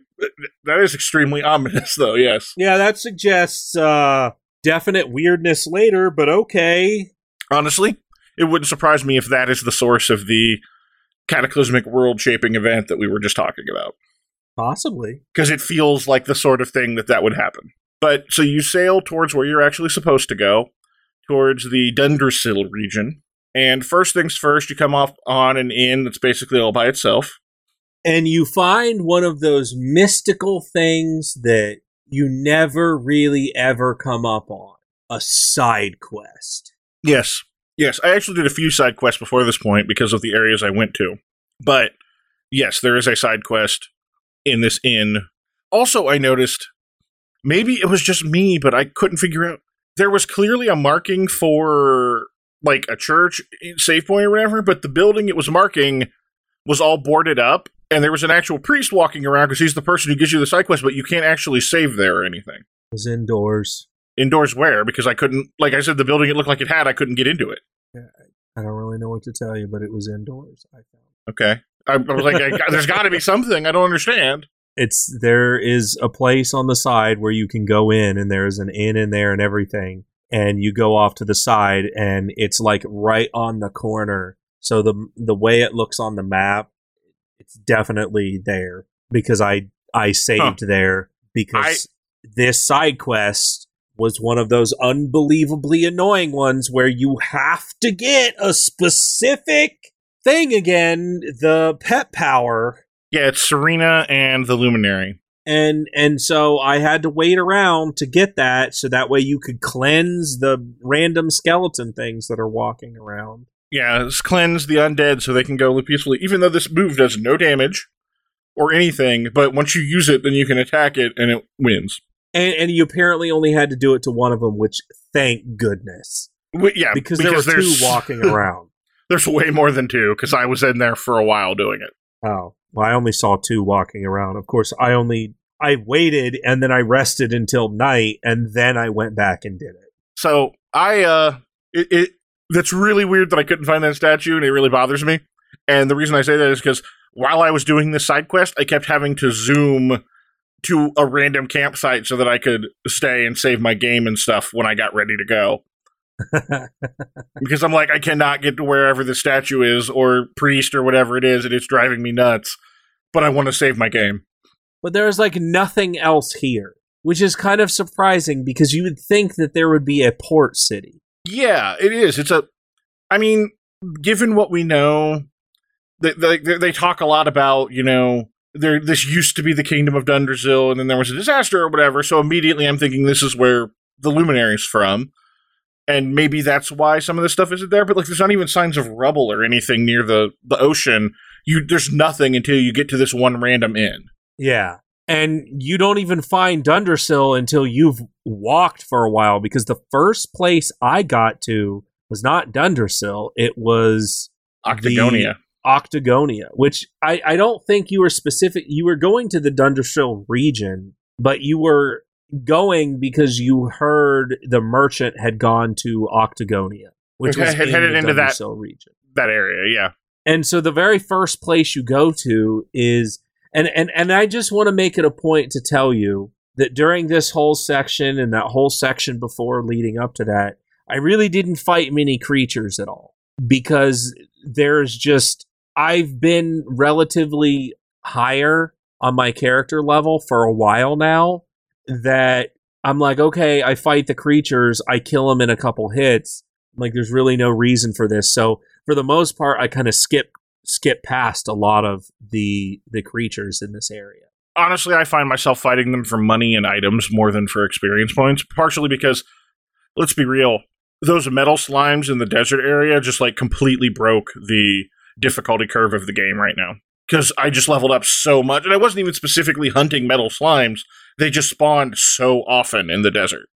That is extremely ominous, though, yes. Yeah, that suggests uh, definite weirdness later, but okay. Honestly, it wouldn't surprise me if that is the source of the cataclysmic world shaping event that we were just talking about. Possibly. Because it feels like the sort of thing that that would happen. But so you sail towards where you're actually supposed to go, towards the Dundrasil region. And first things first, you come off on an inn that's basically all by itself. And you find one of those mystical things that you never really ever come up on a side quest. Yes. Yes, I actually did a few side quests before this point because of the areas I went to. But yes, there is a side quest in this inn. Also, I noticed maybe it was just me, but I couldn't figure out. There was clearly a marking for like a church eh, save point or whatever, but the building it was marking was all boarded up, and there was an actual priest walking around because he's the person who gives you the side quest, but you can't actually save there or anything. It was indoors. Indoors where? Because I couldn't, like I said, the building it looked like it had, I couldn't get into it. I don't really know what to tell you, but it was indoors. I found. Okay, I, I was like, I, there's got to be something. I don't understand. It's there is a place on the side where you can go in, and there's an inn in there and everything. And you go off to the side, and it's like right on the corner. So the the way it looks on the map, it's definitely there because I I saved there because this side quest was one of those unbelievably annoying ones where you have to get a specific thing again, the pep power. Yeah, it's Serena and the Luminary. And and so I had to wait around to get that so that way you could cleanse the random skeleton things that are walking around. Yeah, it's cleanse the undead so they can go live peacefully, even though this move does no damage or anything, but once you use it, then you can attack it and it wins. And, and you apparently only had to do it to one of them, which thank goodness. Well, yeah, because, there were two walking around. There's way more than two because I was in there for a while doing it. Oh, well, I only saw two walking around. Of course, I only I waited and then I rested until night and then I went back and did it. So I, uh, it, it that's really weird that I couldn't find that statue, and it really bothers me. And the reason I say that is because while I was doing this side quest, I kept having to zoom to a random campsite so that I could stay and save my game and stuff when I got ready to go. because I'm like, I cannot get to wherever the statue is or priest or whatever it is, and it's driving me nuts. But I want to save my game. But there's like nothing else here, which is kind of surprising because you would think that there would be a port city. Yeah, it is. It's a. I mean, given what we know, they they, they talk a lot about you know there this used to be the kingdom of Dundrasil, and then there was a disaster or whatever. So immediately, I'm thinking this is where the luminaries from, and maybe that's why some of this stuff isn't there. But like, there's not even signs of rubble or anything near the the ocean. You there's nothing until you get to this one random inn. Yeah. And you don't even find Dundrasil until you've walked for a while because the first place I got to was not Dundrasil. It was Octagonia. Octagonia, which I, I don't think you were specific. You were going to the Dundrasil region, but you were going because you heard the merchant had gone to Octagonia, which Had- was headed the into that- region. that area, yeah. And so the very first place you go to is and and and I just want to make it a point to tell you that during this whole section and that whole section before leading up to that, I really didn't fight many creatures at all because there's just I've been relatively higher on my character level for a while now that I'm like, okay, I fight the creatures, I kill them in a couple hits. Like there's really no reason for this. So for the most part, I kind of skip skip past a lot of the the creatures in this area. honestly, I find myself fighting them for money and items more than for experience points. Partially because, let's be real, those metal slimes in the desert area just like completely broke the difficulty curve of the game right now. Because I just leveled up so much, and I wasn't even specifically hunting metal slimes. They just spawned so often in the desert.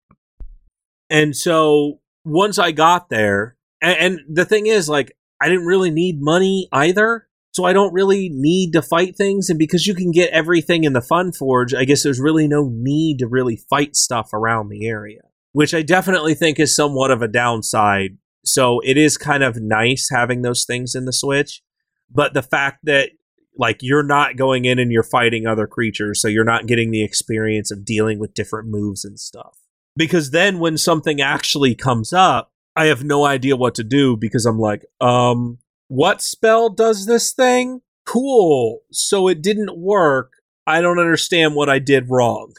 And so once I got there, and, and the thing is, like, I didn't really need money either. So I don't really need to fight things. And because you can get everything in the Fun Forge, I guess there's really no need to really fight stuff around the area, which I definitely think is somewhat of a downside. So it is kind of nice having those things in the Switch. But the fact that, like, you're not going in and you're fighting other creatures, so you're not getting the experience of dealing with different moves and stuff because then when something actually comes up, I have no idea what to do because I'm like, um, what spell does this thing? Cool. So it didn't work. I don't understand what I did wrong.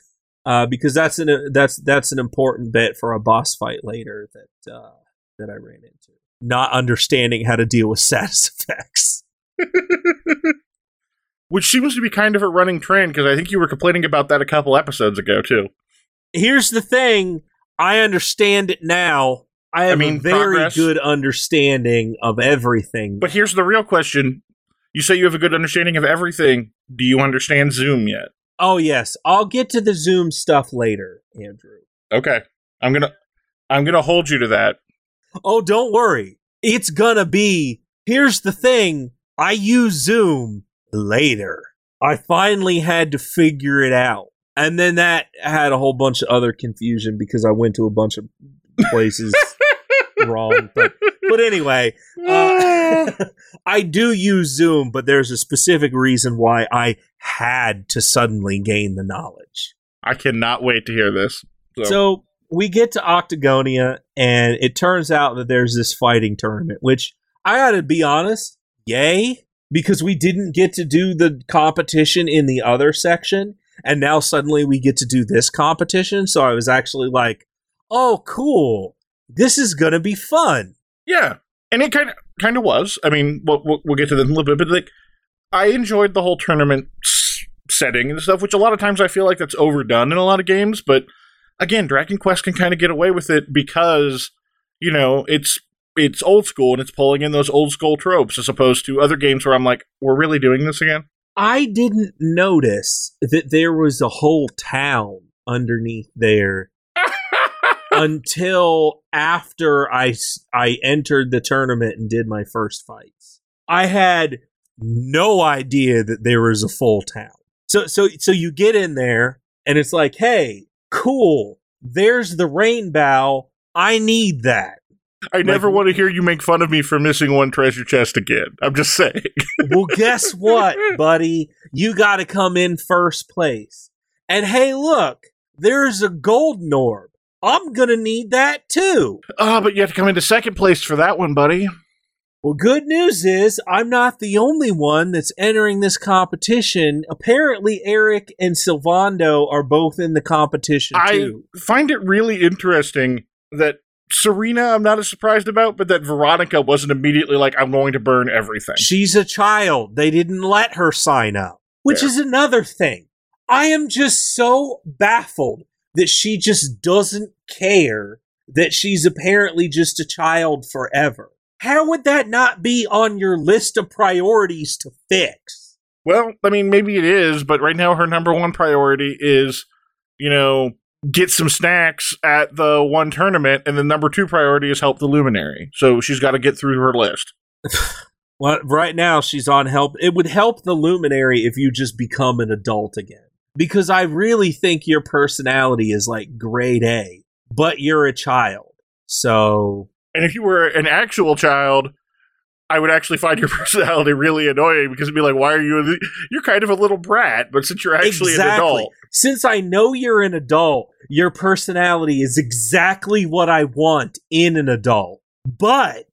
Uh, because that's an that's that's an important bit for a boss fight later that uh, that I ran into. Not understanding how to deal with status effects. Which seems to be kind of a running trend because I think you were complaining about that a couple episodes ago too. Here's the thing: I understand it now. I have mean, a very progress. good understanding of everything. But here's the real question: You say you have a good understanding of everything. Do you understand Zoom yet? Oh yes, I'll get to the Zoom stuff later, Andrew. Okay, I'm gonna I'm gonna hold you to that. Oh, don't worry. It's gonna be. Here's the thing. I use Zoom later. I finally had to figure it out. And then that had a whole bunch of other confusion because I went to a bunch of places wrong. But but anyway, uh, I do use Zoom, but there's a specific reason why I had to suddenly gain the knowledge. I cannot wait to hear this. So, So we get to Octagonia, and it turns out that there's this fighting tournament, which I gotta be honest, yay, because we didn't get to do the competition in the other section. and now suddenly we get to do this competition. So I was actually like, oh, cool. This is to be fun. Yeah. And it kind of kind of was. I mean, we'll, we'll, we'll get to that in a little bit, but like, I enjoyed the whole tournament setting and stuff, which a lot of times I feel like that's overdone in a lot of games. But again, Dragon Quest can kind of get away with it because you know it's it's old school and it's pulling in those old school tropes as opposed to other games where I'm like, we're really doing this again. I didn't notice that there was a whole town underneath there until after I I entered the tournament and did my first fights. I had no idea that there was a full town. So so so you get in there and it's like, "Hey, cool. There's the rainbow. I need that." I never Like- want to hear you make fun of me for missing one treasure chest again. I'm just saying. well, guess what, buddy? You got to come in first place. And hey, look, there's a golden orb. I'm going to need that too. Ah, but you have to come into second place for that one, buddy. Well, good news is I'm not the only one that's entering this competition. Apparently, Erik and Sylvando are both in the competition I too. find it really interesting that Serena, I'm not as surprised about, but that Veronica wasn't immediately like, I'm going to burn everything. She's a child. They didn't let her sign up, which Fair. is another thing. I am just so baffled that she just doesn't care that she's apparently just a child forever. How would that not be on your list of priorities to fix? Well, I mean, maybe it is, but right now her number one priority is, you know, get some snacks at the one tournament, and the number two priority is help the luminary. So she's got to get through her list. Well, right now she's on help. It would help the luminary if you just become an adult again. Because I really think your personality is like grade A, but you're a child. So And if you were an actual child, I would actually find your personality really annoying because it'd be like, why are you? You're kind of a little brat, but since you're actually an adult, Since I know you're an adult, your personality is exactly what I want in an adult. But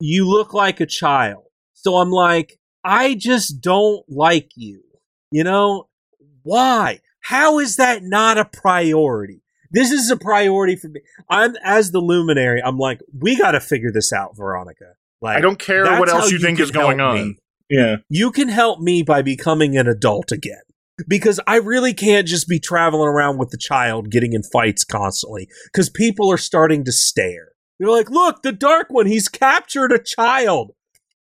you look like a child. So I'm like, I just don't like you. You know? Why? How is that not a priority? This is a priority for me. I'm as the luminary, I'm like, we gotta figure this out, Veronica. Like I don't care what else you, think is going on. me Yeah. you can help me by becoming an adult again. Because I really can't just be traveling around with the child getting in fights constantly. Because people are starting to stare. They're like, look, the dark one, he's captured a child.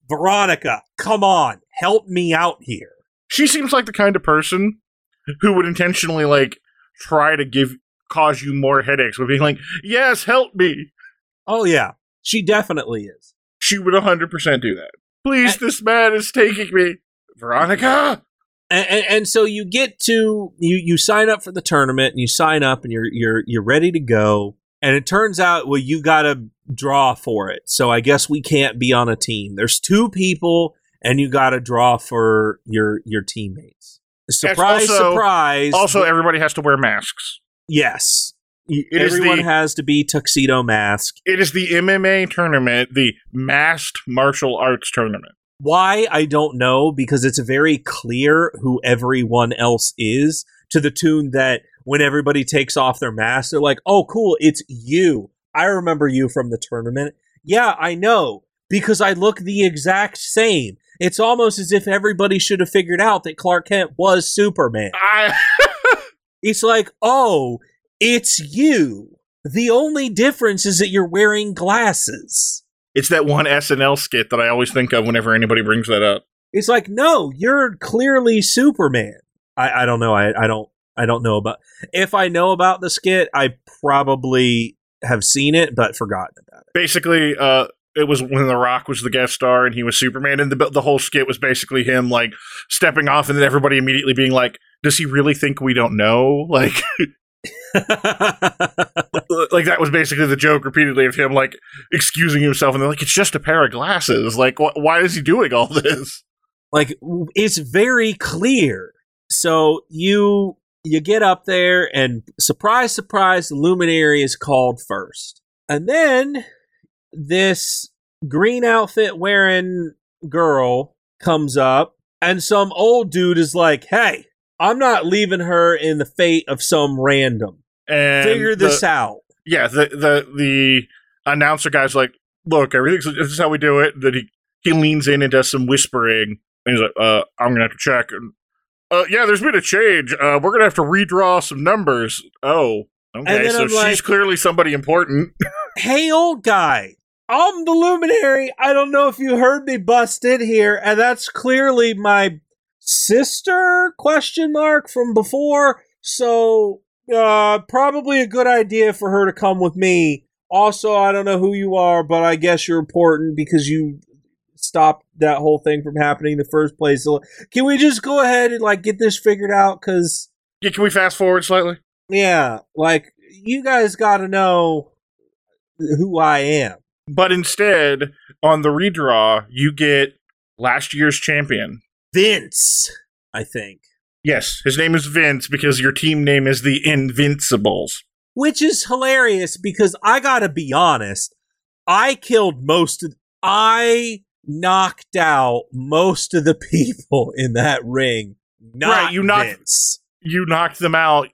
Veronica, come on, help me out here. She seems like the kind of person who would intentionally like try to give cause you more headaches with being like, "Yes, help me." Oh, yeah, she definitely is. She would 100% do that. Please, this man is taking me. Veronica. And, and, and so you get to you you sign up for the tournament and you sign up and you're you're you're ready to go and it turns out well you got to draw for it so i guess we can't be on a team there's two people and you got to draw for your your teammates surprise also- surprise Also, everybody has to wear masks. Yes It everyone the- has to be tuxedo mask It is the MMA tournament, the masked martial arts tournament. Why I don't know because it's very clear who everyone else is to the tune that when everybody takes off their mask, they're like, "Oh, cool, it's you. I remember you from the tournament." Yeah, I know because I look the exact same. It's almost as if everybody should have figured out that Clark Kent was Superman. I It's like, "Oh, it's you." The only difference is that you're wearing glasses. It's that one SNL skit that I always think of whenever anybody brings that up. It's like, no, you're clearly Superman. I, I don't know. I, I don't I don't know about if I know about the skit, I probably have seen it, but forgotten about it. Basically, uh it was when The Rock was the guest star and he was Superman, and the the whole skit was basically him like stepping off, and then everybody immediately being like, "Does he really think we don't know?" Like, like that was basically the joke repeatedly of him like excusing himself, and they're like, "It's just a pair of glasses. Like, wh- why is he doing all this?" like it's very clear. So you you get up there and surprise surprise the luminary is called first. And then this green outfit wearing girl comes up and some old dude is like, "Hey, I'm not leaving her in the fate of some random. And Figure this the, out. Yeah, the the the announcer guy's like, "Look, everything's this is how we do it." Then he he leans in and does some whispering, and he's like, "Uh, I'm gonna have to check." And, uh, yeah, there's been a change. Uh, we're gonna have to redraw some numbers. Oh, okay. So I'm she's like- clearly somebody important. Hey, old guy. I'm the luminary. I don't know if you heard me bust in here, and that's clearly my sister question mark from before. So uh probably a good idea for her to come with me. Also, I don't know who you are, but I guess you're important because you stopped that whole thing from happening in the first place. So can we just go ahead and like get this figured out? Cause yeah, can we fast forward slightly? yeah, like you guys got to know who I am. But instead, on the redraw, you get last year's champion. Vince, I think. Yes, his name is Vince because your team name is the Invincibles. Which is hilarious because I gotta be honest, I killed most of I knocked out most of the people in that ring. Not Right, you knocked- Vince. You knocked them out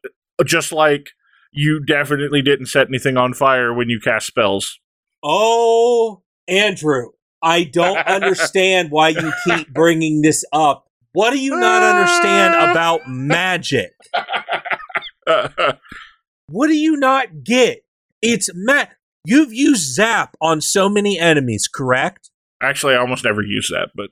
just like you definitely didn't set anything on fire when you cast spells. Oh, Andrew, I don't understand why you keep bringing this up. What do you not understand about magic? What do you not get? It's ma- You've used Zap on so many enemies, correct? Actually, I almost never use that, but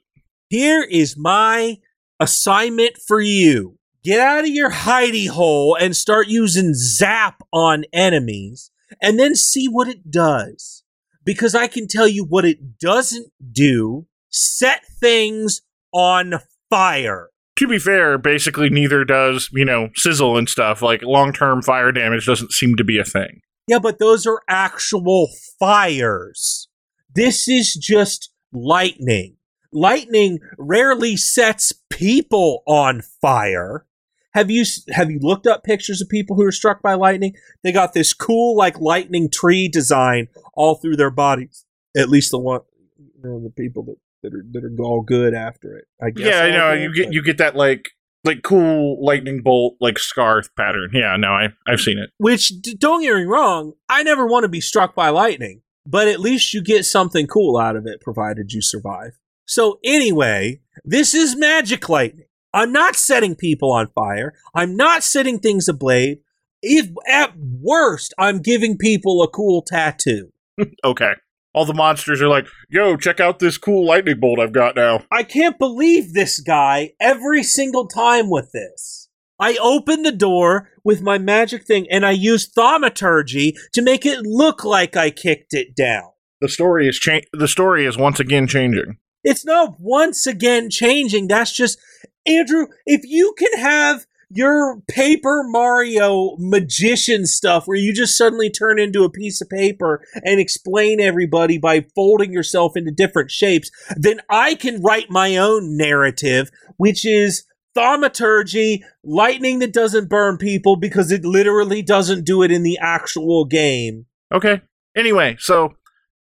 Here is my assignment for you. Get out of your hidey hole and start using Zap on enemies and then see what it does. Because I can tell you what it doesn't do. Set things on fire. to be fair, basically neither does, you know, sizzle and stuff. Like long term fire damage doesn't seem to be a thing. Yeah, but those are actual fires. This is just lightning. Lightning rarely sets people on fire. Have you have you looked up pictures of people who are struck by lightning? They got this cool like lightning tree design all through their bodies. At least the one, you know, the people that that are that are all good after it. I guess. yeah, I know. You get you get that like like cool lightning bolt like scarf pattern. Yeah, no, I I've seen it. Which don't get me wrong, I never want to be struck by lightning, but at least you get something cool out of it, provided you survive. So anyway, this is magic lightning. I'm not setting people on fire. I'm not setting things ablaze. If at worst, I'm giving people a cool tattoo. Okay. All the monsters are like, "Yo, check out this cool lightning bolt I've got now." I can't believe this guy every single time with this. I open the door with my magic thing and I use thaumaturgy to make it look like I kicked it down. The story is cha- the story is once again changing. It's not once again changing. That's just, Andrew, if you can have your Paper Mario magician stuff where you just suddenly turn into a piece of paper and explain everybody by folding yourself into different shapes, then I can write my own narrative, which is thaumaturgy, lightning that doesn't burn people because it literally doesn't do it in the actual game. Okay. Anyway, so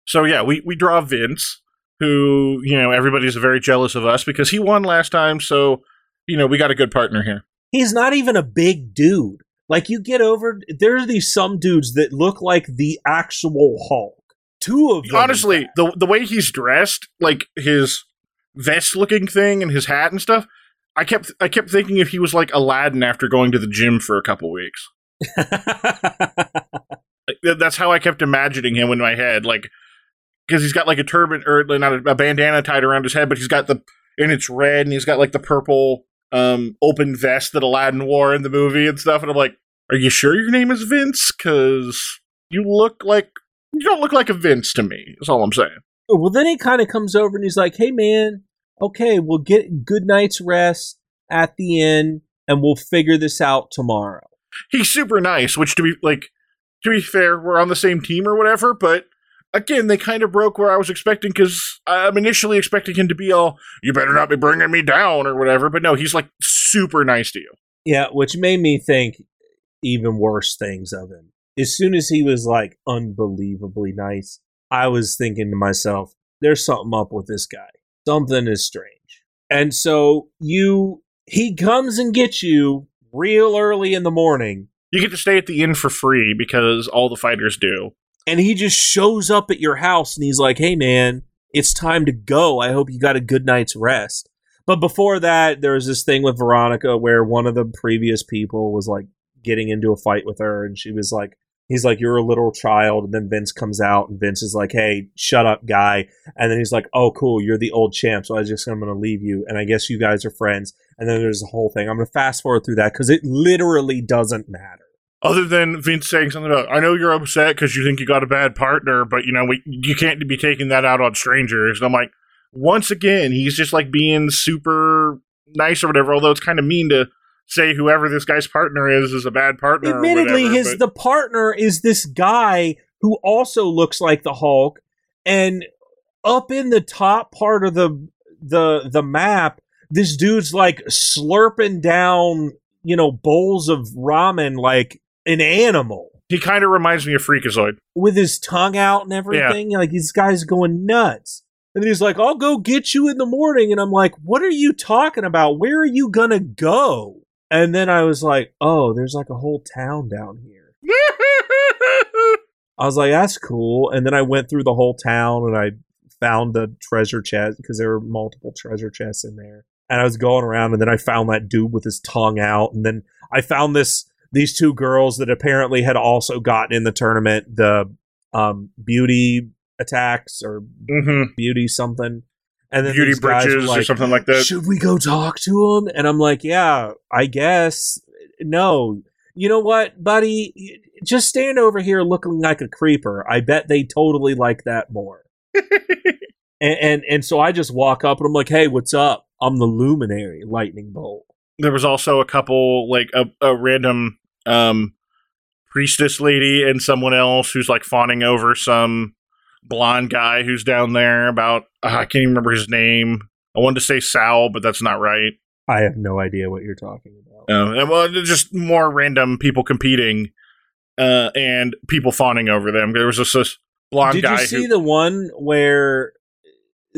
so yeah, we we draw Vince, who you know everybody's very jealous of us because he won last time. So you know we got a good partner here. He's not even a big dude. Like you get over there's these some dudes that look like the actual Hulk. Two of them. Honestly, the the way he's dressed, like his vest looking thing and his hat and stuff, I kept I kept thinking if he was like Aladdin after going to the gym for a couple weeks. Like, that's how I kept imagining him in my head, like because he's got like a turban or not a, a bandana tied around his head, but he's got the and it's red and he's got like the purple um open vest that Aladdin wore in the movie and stuff. And I'm like, are you sure your name is Vince? Because you look like you don't look like a Vince to me. That's all I'm saying. well, then he kind of comes over and he's like, "Hey, man, okay, we'll get good night's rest at the inn, and we'll figure this out tomorrow." He's super nice, which to be like to be fair, we're on the same team or whatever, but. Again, they kind of broke where I was expecting because I'm initially expecting him to be all, you better not be bringing me down or whatever. But no, he's like super nice to you. Yeah, which made me think even worse things of him. As soon as he was like unbelievably nice, I was thinking to myself, there's something up with this guy. Something is strange. And so you he comes and gets you real early in the morning You get to stay at the inn for free because all the fighters do. And he just shows up at your house and he's like, "Hey man, it's time to go. I hope you got a good night's rest." But before that, there was this thing with Veronica where one of the previous people was like getting into a fight with her and she was like he's like you're a little child and then Vince comes out and Vince is like, "Hey, shut up, guy." And then he's like, "Oh, cool, you're the old champ, so I just I'm going to leave you and I guess you guys are friends." And then there's the whole thing. I'm going to fast forward through that cuz it literally doesn't matter. Other than Vince saying something about, I know you're upset because you think you got a bad partner, but you know we, you can't be taking that out on strangers. And I'm like, once again, he's just like being super nice or whatever. Although it's kind of mean to say whoever this guy's partner is is a bad partner. or admittedly whatever, his but- the partner is this guy who also looks like the hulk and up in the top part of the the the map this dude's like slurping down you know bowls of ramen like an animal he kind of reminds me of Freakazoid. with his tongue out and everything like these guys going nuts and he's like i'll go get you in the morning and i'm like what are you talking about where are you gonna go and then i was like oh there's like a whole town down here I was like, that's cool. And then I went through the whole town and I found the treasure chest because there were multiple treasure chests in there. And I was going around and then I found that dude with his tongue out. And then I found this these two girls that apparently had also gotten in the tournament the um, beauty attacks or hmm beauty something. And then Beauty these guys were bridges or something like that. should we go talk to him? And I'm like, yeah, I guess. No. You know what, buddy? Just stand over here looking like a creeper. I bet they totally like that more. And, and and so I just walk up and I'm like, hey, what's up? I'm the luminary lightning bolt. There was also a couple like a, a random um priestess lady and someone else who's like fawning over some blonde guy who's down there about uh, I can't even remember his name. I wanted to say Sal, but that's not right. I have no idea what you're talking about. Uh, and, well, just more random people competing uh, and people fawning over them. There was just this blonde Did guy you see who the one where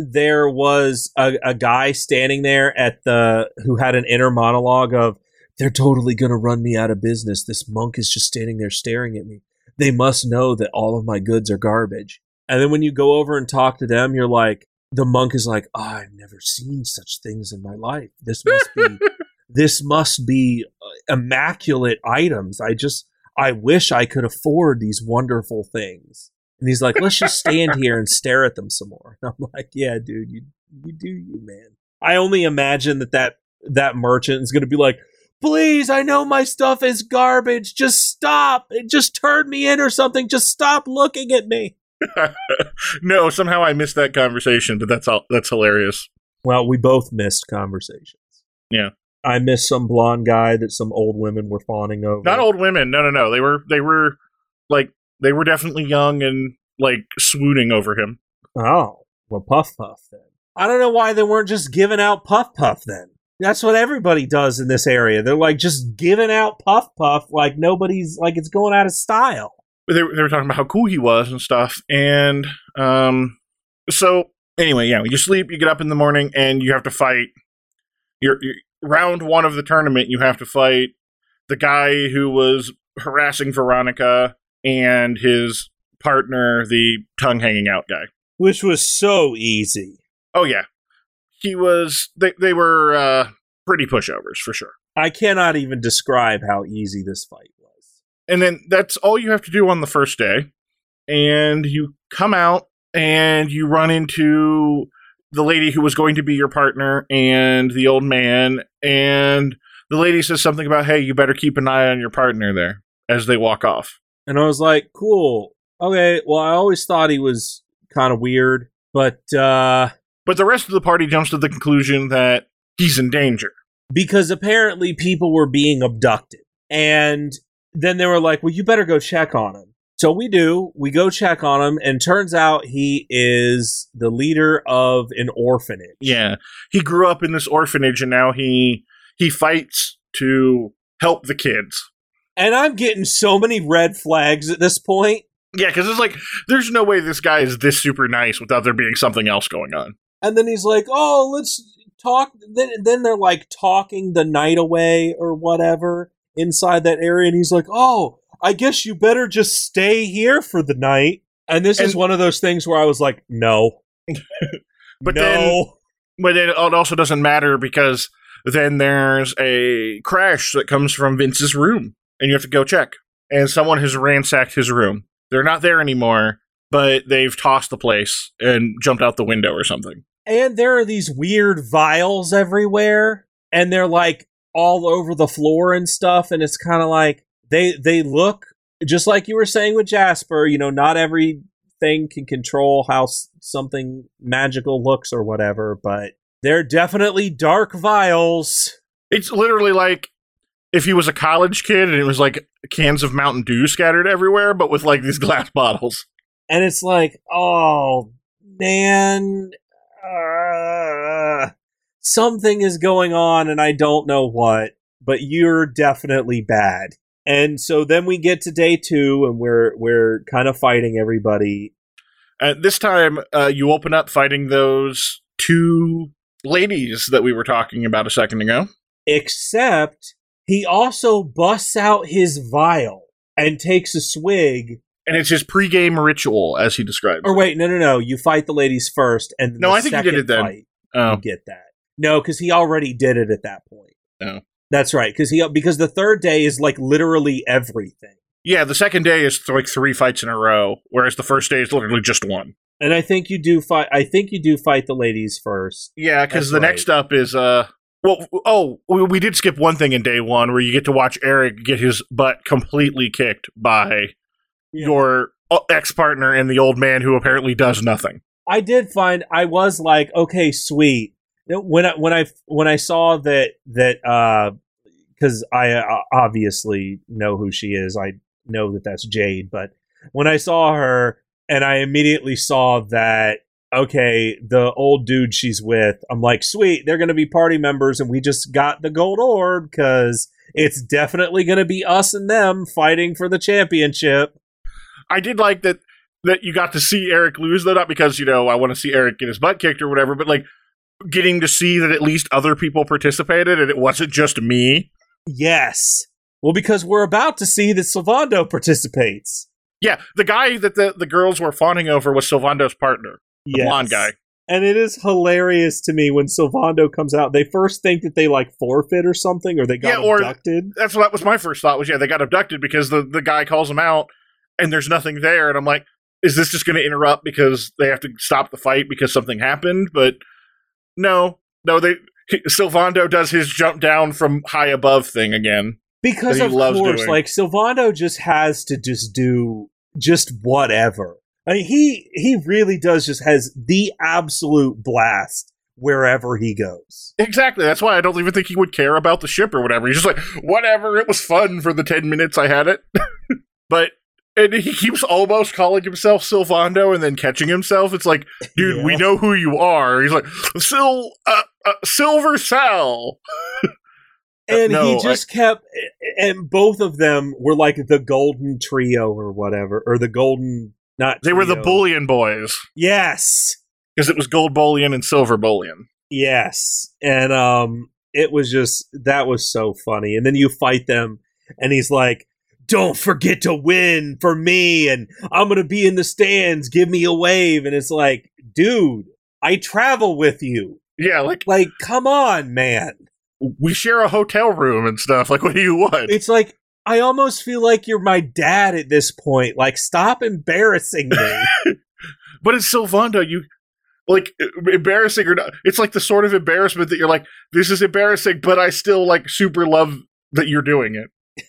there was a, a guy standing there at the who had an inner monologue of they're totally going to run me out of business. This monk is just standing there staring at me. They must know that all of my goods are garbage. And then when you go over and talk to them, you're like, the monk is like, oh, I've never seen such things in my life. This must be, this must be uh, immaculate items. I just, I wish I could afford these wonderful things. And he's like, let's just stand here and stare at them some more. And I'm like, yeah, dude, you, you do you, man. I only imagine that that, that merchant is going to be like, please, I know my stuff is garbage. Just stop. Just turn me in or something. Just stop looking at me. no somehow I missed that conversation, but that's all that's hilarious. Well, we both missed conversations. Yeah. I missed some blonde guy that some old women were fawning over. Not old women. No, no, no. They were they were like they were definitely young and like swooning over him. Oh, well, Puff Puff then. I don't know why they weren't just giving out Puff Puff then. That's what everybody does in this area. They're like just giving out Puff Puff like nobody's like it's going out of style. They, were- they were talking about how cool he was and stuff. And um, so anyway, yeah, you sleep, you get up in the morning, and you have to fight. Your round one of the tournament, you have to fight the guy who was harassing Veronica and his partner, the tongue hanging out guy. Which was so easy. Oh yeah, he was. They they were uh, pretty pushovers for sure. I cannot even describe how easy this fight was. and then that's all you have to do on the first day and you come out and you run into the lady who was going to be your partner and the old man and the lady says something about hey you better keep an eye on your partner there as they walk off And I was like, cool. Okay, well, I always thought he was kind of weird, but uh but the rest of the party jumps to the conclusion that he's in danger because apparently people were being abducted. And then they were like, well, you better go check on him. So we do. We go check on him, and turns out he is the leader of an orphanage. yeah he grew up in this orphanage and now he he fights to help the kids And I'm getting so many red flags at this point. yeah because it's like there's no way this guy is this super nice without there being something else going on And then he's like, oh, let's talk. Then then they're like talking the night away or whatever inside that area, and he's like, "Oh, I guess you better just stay here for the night." And this is one of those things where I was like, "No, But no." then But then it also doesn't matter because then there's a crash that comes from Vince's room, and you have to go check. And someone has ransacked his room. They're not there anymore, but they've tossed the place and jumped out the window or something. and there are these weird vials everywhere and they're like all over the floor and stuff and it's kind of like they they look just like you were saying with Jasper you know not everything can control how s- something magical looks or whatever but they're definitely dark vials It's literally like if he was a college kid and it was like cans of Mountain Dew scattered everywhere, but with like these glass bottles. and it's like oh man uh, something is going on and i don't know what but you're definitely bad and so then we get to day two and we're we're kind of fighting everybody At this time, uh, you open up fighting those two ladies that we were talking about a second ago. except he also busts out his vial and takes a swig And it's his pregame ritual, as he describes. or it. wait no no no you fight the ladies first and No, the I think he did it then. fight, Oh, you get that. No, because he already did it at that point. Oh. That's right. Because he because the third day is like literally everything, yeah. The second day is like three fights in a row, whereas the first day is literally just one. and I think you do fight. I think you do fight the ladies first. Yeah, because the right. next up is uh. Well, oh, we did skip one thing in day one where you get to watch Erik get his butt completely kicked by your ex partner and the old man who apparently does nothing. I did find I was like, okay, sweet. When I when I when I saw that that because I uh, obviously know who she is, I know that that's Jade. But when I saw her, and I immediately saw that okay, the old dude she's with, I'm like, sweet, they're gonna be party members, and we just got the gold orb because it's definitely gonna be us and them fighting for the championship. I did like that that you got to see Erik lose though, not because you know I want to see Erik get his butt kicked or whatever, but like getting to see that at least other people participated and it wasn't just me. Yes. Well, because we're about to see that Sylvando participates. Yeah, the guy that the, the girls were fawning over was Sylvando's partner, the blonde guy. And it is hilarious to me when Sylvando comes out. They first think that they like forfeit or something, or they got Yeah, or- abducted. That's what was my first thought was yeah, they got abducted because the, the guy calls them out and there's nothing there and I'm like, is this just going to interrupt because they have to stop the fight because something happened? But no, no, they Sylvando does his jump down from high above thing again. Because he of loves course, doing. like Sylvando just has to just do just whatever. I mean, he he really does just has the absolute blast wherever he goes. Exactly. That's why I don't even think he would care about the ship or whatever. He's just like, whatever. It was fun for the ten minutes I had it. but and he keeps almost calling himself Sylvando and then catching himself. It's like, dude, Yeah. we know who you are. He's like, Sil, uh, uh, Silver Sal. and No, he just kept and both of them were like the golden trio or whatever or the golden not They were the. Bullion Boys yes because it was Gold Bullion and Silver Bullion. yes and um it was just that was so funny and then you fight them and he's like don't forget to win for me and i'm gonna be in the stands give me a wave and it's like dude i travel with you Yeah, like like come on man we share a hotel room and stuff. Like, what do you want? It's like I almost feel like you're my dad at this point. Like, stop embarrassing me. But it's Sylvando. You like embarrassing or not? It's like the sort of embarrassment that you're like, this is embarrassing, but I still like super love that you're doing it.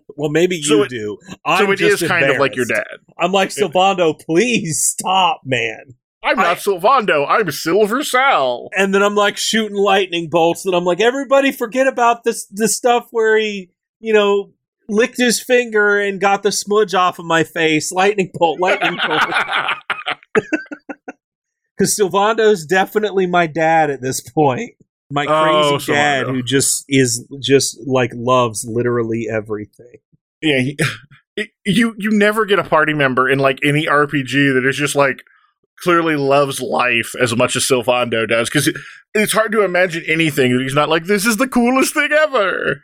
well, maybe you So it- do. I'm so it just is kind of like your dad. I'm like Sylvando. Please stop, man. I'm not I- Sylvando. I'm Silver Sal. And then I'm like shooting lightning bolts, and I'm like, everybody forget about this the stuff where he, you know, licked his finger and got the smudge off of my face. Lightning bolt, lightning bolt. Because Sylvando's definitely my dad at this point. My Oh, crazy dad Sylvando. who just is just like loves literally everything. yeah, he- you you never get a party member in like any RPG that is just like clearly loves life as much as Sylvando does because it, it's hard to imagine anything that he's not like, this is the coolest thing ever.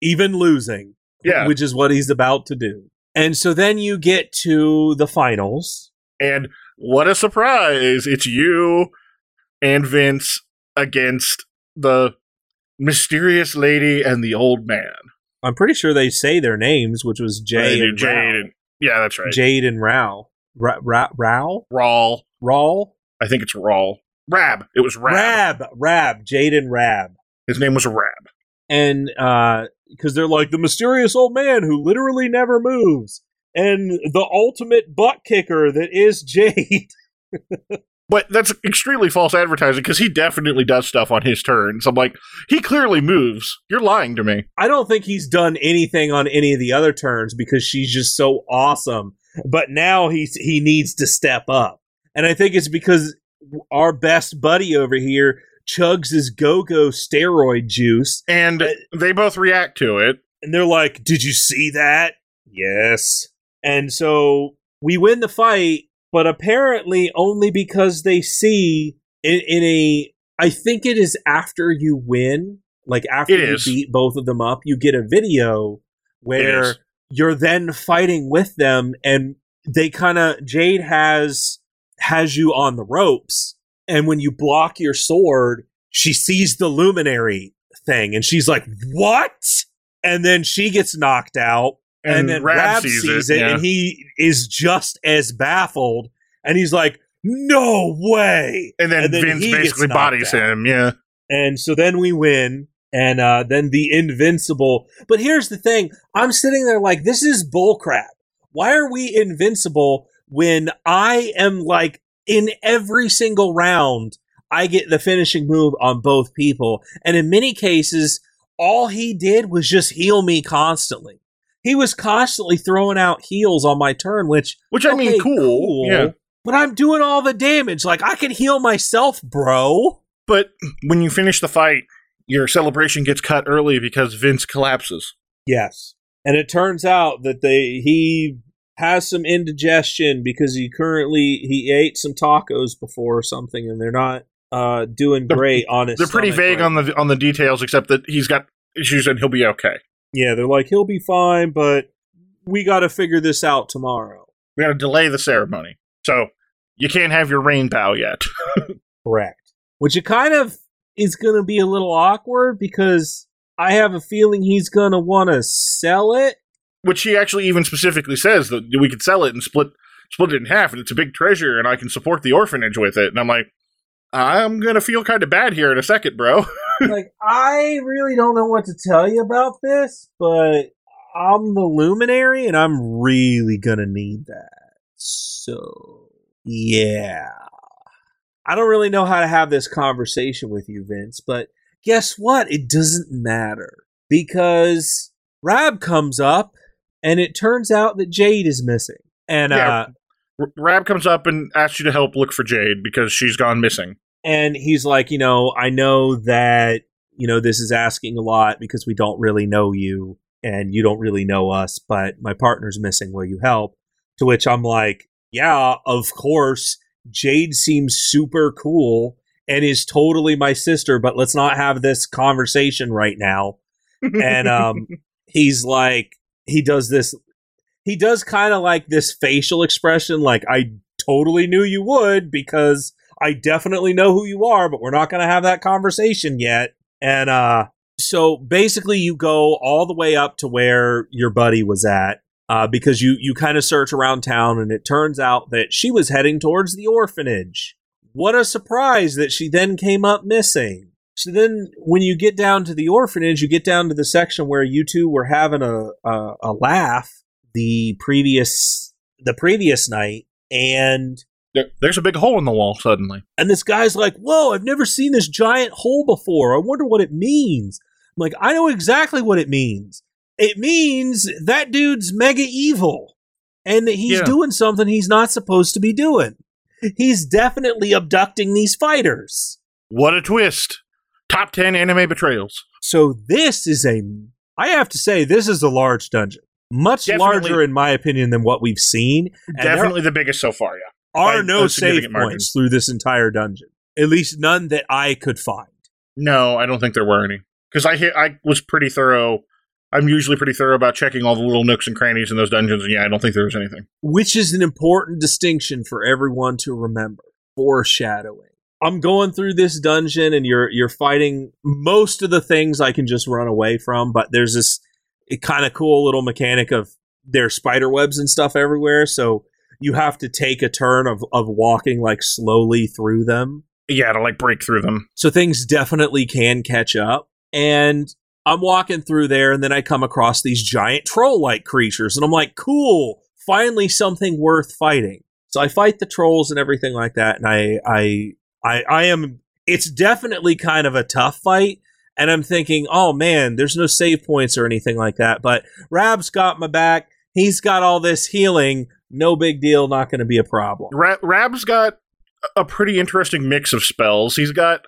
Even losing. Yeah. Which is what he's about to do. And so then you get to the finals. And what a surprise! It's you and Vince against the mysterious lady and the old man. I'm pretty sure they say their names, which was Jay and Jade. Rao. And, yeah, that's right. Jade and Rao. Ra- Ra- Rao? Rawl. Rawl? I think it's Rawl. Rab. It was Rab. Rab. Rab. Jade and Rab. His name was Rab. And uh, because they're like the mysterious old man who literally never moves, and the ultimate butt kicker that is Jade. But that's extremely false advertising because he definitely does stuff on his turns. I'm like, he clearly moves. You're lying to me. I don't think he's done anything on any of the other turns because she's just so awesome. But now he's he needs to step up, and I think it's because our best buddy over here chugs his go-go steroid juice, And Uh, they both react to it. and they're like, "Did you see that?" Yes. And so we win the fight, but apparently only because they see in, in a. I think it is after you win, like after It you is. beat both of them up, you get a video where you're then fighting with them, and they kind of Jade has has you on the ropes, and when you block your sword, she sees the luminary thing, and she's like, "What?" And then she gets knocked out, and, then Rab, sees, it, yeah. and he is just as baffled, and he's like, "No way!" And then, and then Vince basically bodies out. him. Yeah. And so then we win, and uh, then the invincible. But here's the thing: I'm sitting there like, this is bullcrap. Why are we invincible when I am like in every single round? I get the finishing move on both people, and in many cases, all he did was just heal me constantly. He was constantly throwing out heals on my turn, which Which I mean, okay, cool. Yeah. But I'm doing all the damage. Like I can heal myself, bro. But when you finish the fight, your celebration gets cut early because Vince collapses. Yes. And it turns out that they he has some indigestion because he currently he ate some tacos before or something and they're not uh doing They're- great on his They're pretty vague right on the on the details, except that he's got issues and he'll be okay. Yeah, they're like he'll be fine, but we got to figure this out tomorrow. We got to delay the ceremony, so you can't have your rain bow yet. Correct. Which it kind of is going to be a little awkward because I have a feeling he's going to want to sell it. Which he actually even specifically says that we could sell it and split split it in half, and it's a big treasure, and I can support the orphanage with it. And I'm like, I'm gonna feel kind of bad here in a second, bro. like I really don't know what to tell you about this, but I'm the luminary and I'm really gonna need that. So yeah. I don't really know how to have this conversation with you, Vince, but guess what? It doesn't matter. Because Rab comes up and it turns out that Jade is missing. And Yeah. uh R- Rab comes up and asks you to help look for Jade because she's gone missing. and he's like, you know, I know that you know this is asking a lot because we don't really know you and you don't really know us, but my partner's missing. Will you help? To which I'm like, yeah, of course. Jade seems super cool and is totally my sister, but let's not have this conversation right now. And um he's like he does this he does kind of like this facial expression like I totally knew you would because I definitely know who you are, but we're not going to have that conversation yet. And uh so basically you go all the way up to where your buddy was at uh, because you you kind of search around town and it turns out that she was heading towards the orphanage. What a surprise that she then came up missing. So then when you get down to the orphanage, you get down to the section where you two were having a a, a laugh the previous the previous night and There- There's a big hole in the wall suddenly. and this guy's like, Whoa, I've never seen this giant hole before. I wonder what it means. I'm like, I know exactly what it means. It means that dude's mega evil and that he's Yeah. doing something he's not supposed to be doing. He's definitely abducting these fighters. What a twist! Top 10 anime betrayals. So this is a, I have to say, this is a large dungeon. Much Definitely. larger, in my opinion, than what we've seen. And Definitely the biggest so far, yeah. are By no save margin. points through this entire dungeon. At least none that I could find. No, I don't think there were any. Because I hit, I was pretty thorough. I'm usually pretty thorough about checking all the little nooks and crannies in those dungeons, and yeah, I don't think there was anything. which is an important distinction for everyone to remember. Foreshadowing. I'm going through this dungeon and you're you're fighting most of the things I can just run away from, but there's this kind of cool little mechanic of there's spider webs and stuff everywhere, so you have to take a turn of of walking like slowly through them. Yeah, to like break through them. So things definitely can catch up. And I'm walking through there, and then I come across these giant troll like creatures, and I'm like, cool, finally something worth fighting. So I fight the trolls and everything like that, and I, I, I, I am. It's definitely kind of a tough fight, and I'm thinking, oh man, there's no save points or anything like that. But Rab's got my back. He's got all this healing. No big deal. Not going to be a problem. Ra- Rab's got a pretty interesting mix of spells. He's got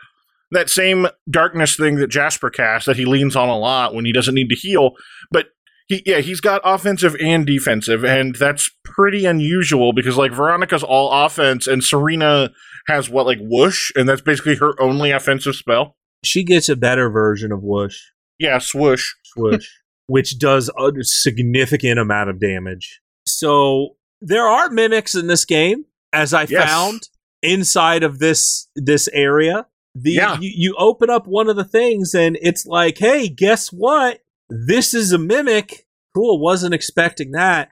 that same darkness thing that Jasper casts that he leans on a lot when he doesn't need to heal, but he yeah, he's got offensive and defensive, and that's pretty unusual because like Veronica's all offense and Serena has what like whoosh, and that's basically her only offensive spell. She gets a better version of Whoosh. Yeah, swoosh. swoosh, which does a significant amount of damage. So there are mimics in this game, as I Yes. found inside of this this area. The Yeah. you, you open up one of the things and it's like, hey, guess what? This is a mimic. Cool, wasn't expecting that.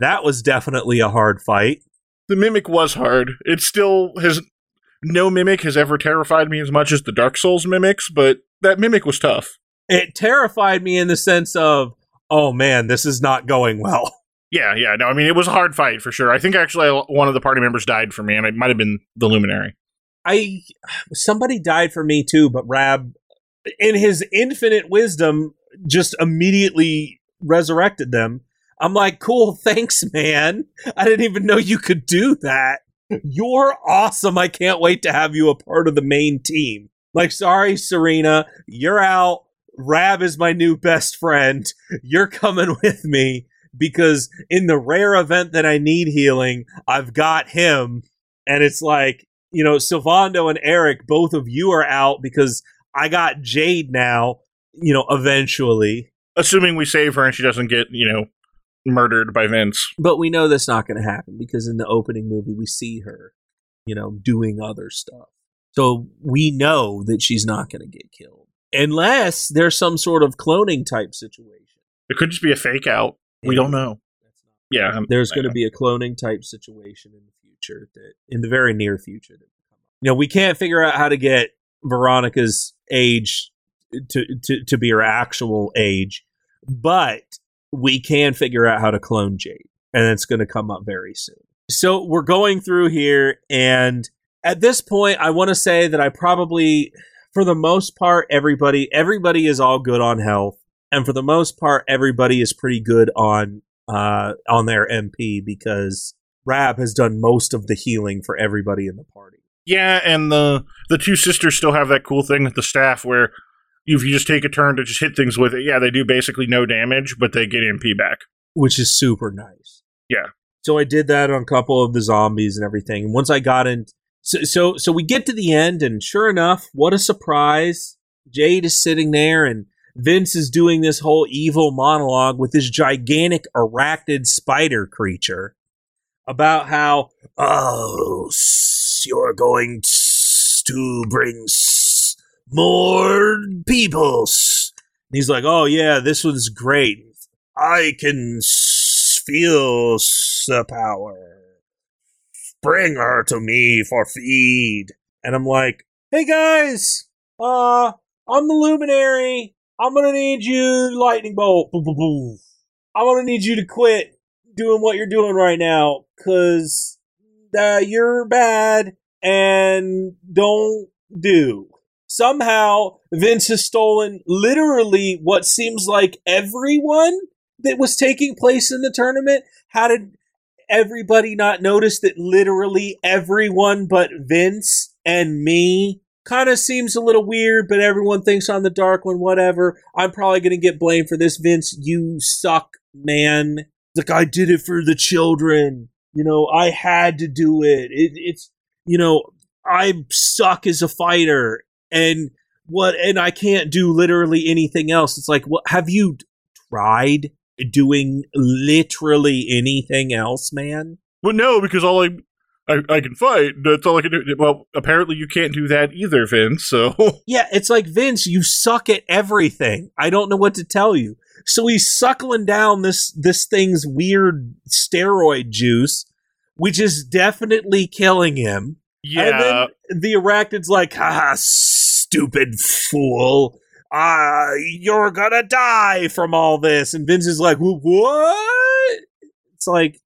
That was definitely a hard fight. The mimic was hard. It still has no mimic has ever terrified me as much as the Dark Souls mimics, but that mimic was tough. It terrified me in the sense of, oh man, this is not going well. Yeah, yeah. No, I mean it was a hard fight for sure. I think actually one of the party members died for me, and it might have been the Luminary. I somebody died for me too, but Rab, in his infinite wisdom, just immediately resurrected them. I'm like, cool, thanks, man. I didn't even know you could do that. You're awesome. I can't wait to have you a part of the main team. Like, sorry, Serena, you're out. Rab is my new best friend. You're coming with me because in the rare event that I need healing, I've got him. And it's like, you know, Sylvando and Erik, both of you are out because I got Jade now, you know, eventually. Assuming we save her and she doesn't get, you know, murdered by Vince. But we know that's not going to happen because in the opening movie, we see her, you know, doing other stuff. So we know that she's not going to get killed unless there's some sort of cloning type situation. It could just be a fake out. We don't know. Yeah, I'm- There's going to be a cloning type situation in the future that, in the very near future, that will come up. You know, we can't figure out how to get Veronica's age to to to be her actual age, but we can figure out how to clone Jade, and it's going to come up very soon. So we're going through here, and at this point, I want to say that I probably, for the most part, everybody everybody is all good on health, and for the most part, everybody is pretty good on uh, on their MP because Rab has done most of the healing for everybody in the party. Yeah, and the the two sisters still have that cool thing with the staff where if you just take a turn to just hit things with it, yeah, they do basically no damage, but they get MP back. which is super nice. Yeah. So I did that on a couple of the zombies and everything. And once I got in, so so so we get to the end, and sure enough, what a surprise! Jade is sitting there, and Vince is doing this whole evil monologue with this gigantic arachnid spider creature about how oh you're going to bring more peoples. And he's like, oh yeah, this one's great. I can feel the power. Bring her to me for feed. And I'm like, hey guys, uh, I'm the luminary. I'm gonna need you, lightning bolt. I'm gonna need you to quit doing what you're doing right now, cause uh, you're bad and don't do. Somehow, Vince has stolen literally what seems like everyone that was taking place in the tournament. How did everybody not notice that literally everyone but Vince and me kind of seems a little weird, but everyone thinks I'm the dark one, whatever. I'm probably going to get blamed for this. Vince, you suck, man. Like, I did it for the children. you know, I had to do it. it it's, you know, I suck as a fighter and what, and I can't do literally anything else. It's like, what have you tried doing literally anything else, man? Well, no, because all I, I, I can fight. That's all I can do. Well, apparently you can't do that either, Vince. So Yeah, it's like Vince, you suck at everything. I don't know what to tell you. So he's suckling down this this thing's weird steroid juice, which is definitely killing him. Yeah, And then the arachnid's like, ah, stupid fool. Ah, you're gonna die from all this. And Vince is like, "Wh- what? It's like,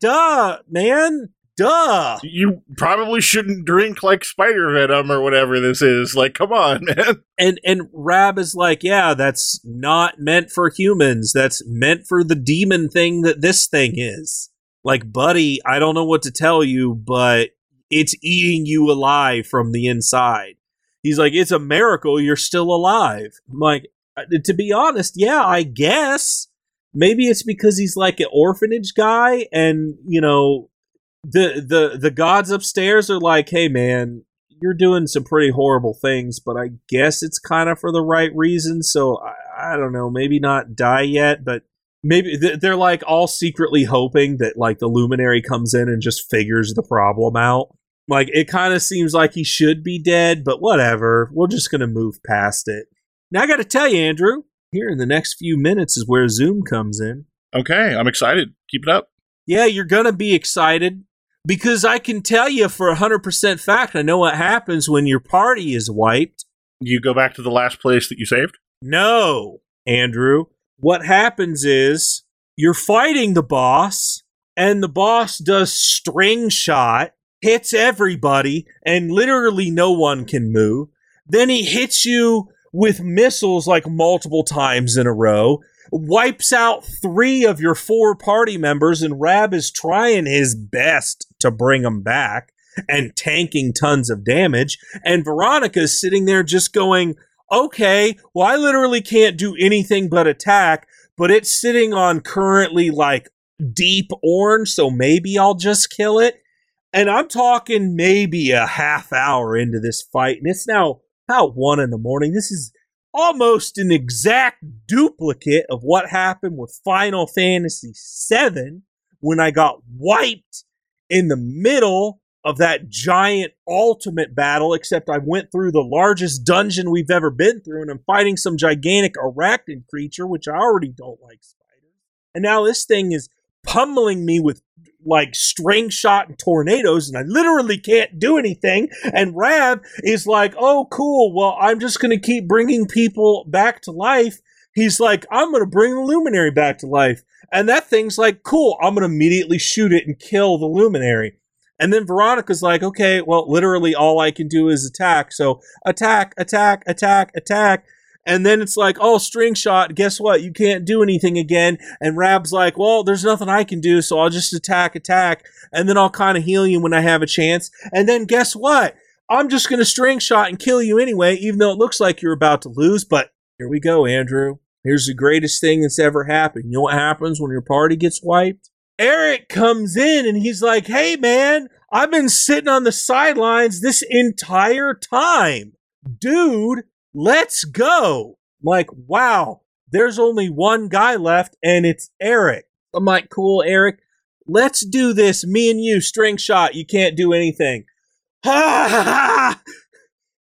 duh, man. Duh. you probably shouldn't drink like spider venom or whatever this is. Like, come on, man. And and Rab is like, yeah, that's not meant for humans. That's meant for the demon thing that this thing is. Like, buddy, I don't know what to tell you, but it's eating you alive from the inside. He's like, it's a miracle you're still alive. I'm like, uh, to be honest, yeah, I guess. Maybe it's because he's like an orphanage guy, and you know, the the the gods upstairs are like, hey man, you're doing some pretty horrible things, but I guess it's kind of for the right reasons. So I, I don't know, maybe not die yet, but maybe th- they're like all secretly hoping that like the luminary comes in and just figures the problem out. Like it kind of seems like he should be dead, but whatever. We're just gonna move past it. Now I got to tell you, Andrew. Here in the next few minutes is where Zoom comes in. Okay, I'm excited. Keep it up. Yeah, you're going to be excited because I can tell you for a 100% fact, I know what happens when your party is wiped. You go back to the last place that you saved. No, Andrew. What happens is you're fighting the boss, and the boss does string shot, hits everybody, and literally no one can move. Then he hits you with missiles like multiple times in a row, wipes out three of your four party members, and Rab is trying his best to bring them back and tanking tons of damage. And Veronica's sitting there just going, okay, well, I literally can't do anything but attack, but it's sitting on currently like deep orange, so maybe I'll just kill it. And I'm talking maybe a half hour into this fight, and it's now about one in the morning. This is almost an exact duplicate of what happened with Final Fantasy VII when I got wiped in the middle of that giant ultimate battle, except I went through the largest dungeon we've ever been through, and I'm fighting some gigantic arachnid creature, which I already don't like spiders. And now this thing is pummeling me with like string shot and tornadoes, and I literally can't do anything. And Rab is like, oh, cool. Well, I'm just going to keep bringing people back to life. He's like, I'm going to bring the luminary back to life. And that thing's like, cool. I'm going to immediately shoot it and kill the luminary. And then Veronica's like, okay, well, literally all I can do is attack. So attack, attack, attack, attack. And then it's like, oh, string shot. Guess what? You can't do anything again. And Rab's like, well, there's nothing I can do, so I'll just attack, attack. And then I'll kind of heal you when I have a chance. And then guess what? I'm just going to string shot and kill you anyway, even though it looks like you're about to lose. But here we go, Andrew. Here's the greatest thing that's ever happened. You know what happens when your party gets wiped? Erik comes in and he's like, hey, man, I've been sitting on the sidelines this entire time. Dude, let's go. Like, wow, there's only one guy left and it's Erik. I'm like, cool, Erik. Let's do this. Me and you, string shot. You can't do anything. Ha ha ha!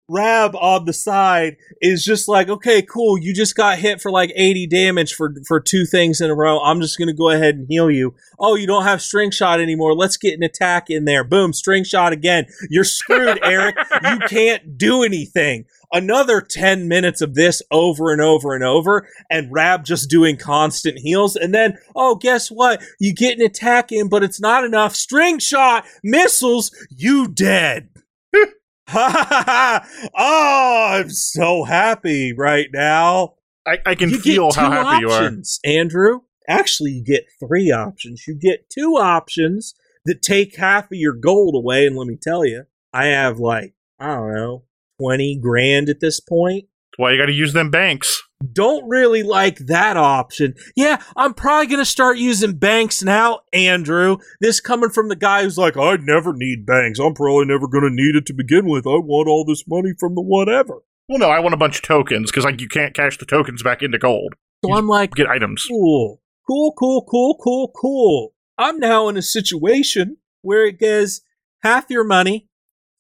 Rab on the side is just like, okay, cool. You just got hit for like 80 damage for for two things in a row. I'm just gonna go ahead and heal you. Oh, you don't have string shot anymore. Let's get an attack in there. Boom, string shot again. You're screwed, Erik. You can't do anything. Another 10 minutes of this over and over and over, and Rab just doing constant heals. And then, oh, guess what? You get an attack in, but it's not enough. String shot, missiles, you dead. Ha ha ha! Oh, I'm so happy right now. I, I can you feel how happy you are. Andrew. Actually, you get three options. You get two options that take half of your gold away, and let me tell you, I have like I don't know twenty grand at this point. Why you got to use them banks? Don't really like that option. Yeah, I'm probably going to start using banks now, Andrew. This coming from the guy who's like, I'd never need banks. I'm probably never going to need it to begin with. I want all this money from the whatever. Well, no, I want a bunch of tokens because like you can't cash the tokens back into gold. So You I'm like, Get items. cool, cool, cool, cool, cool, cool. I'm now in a situation where it gives half your money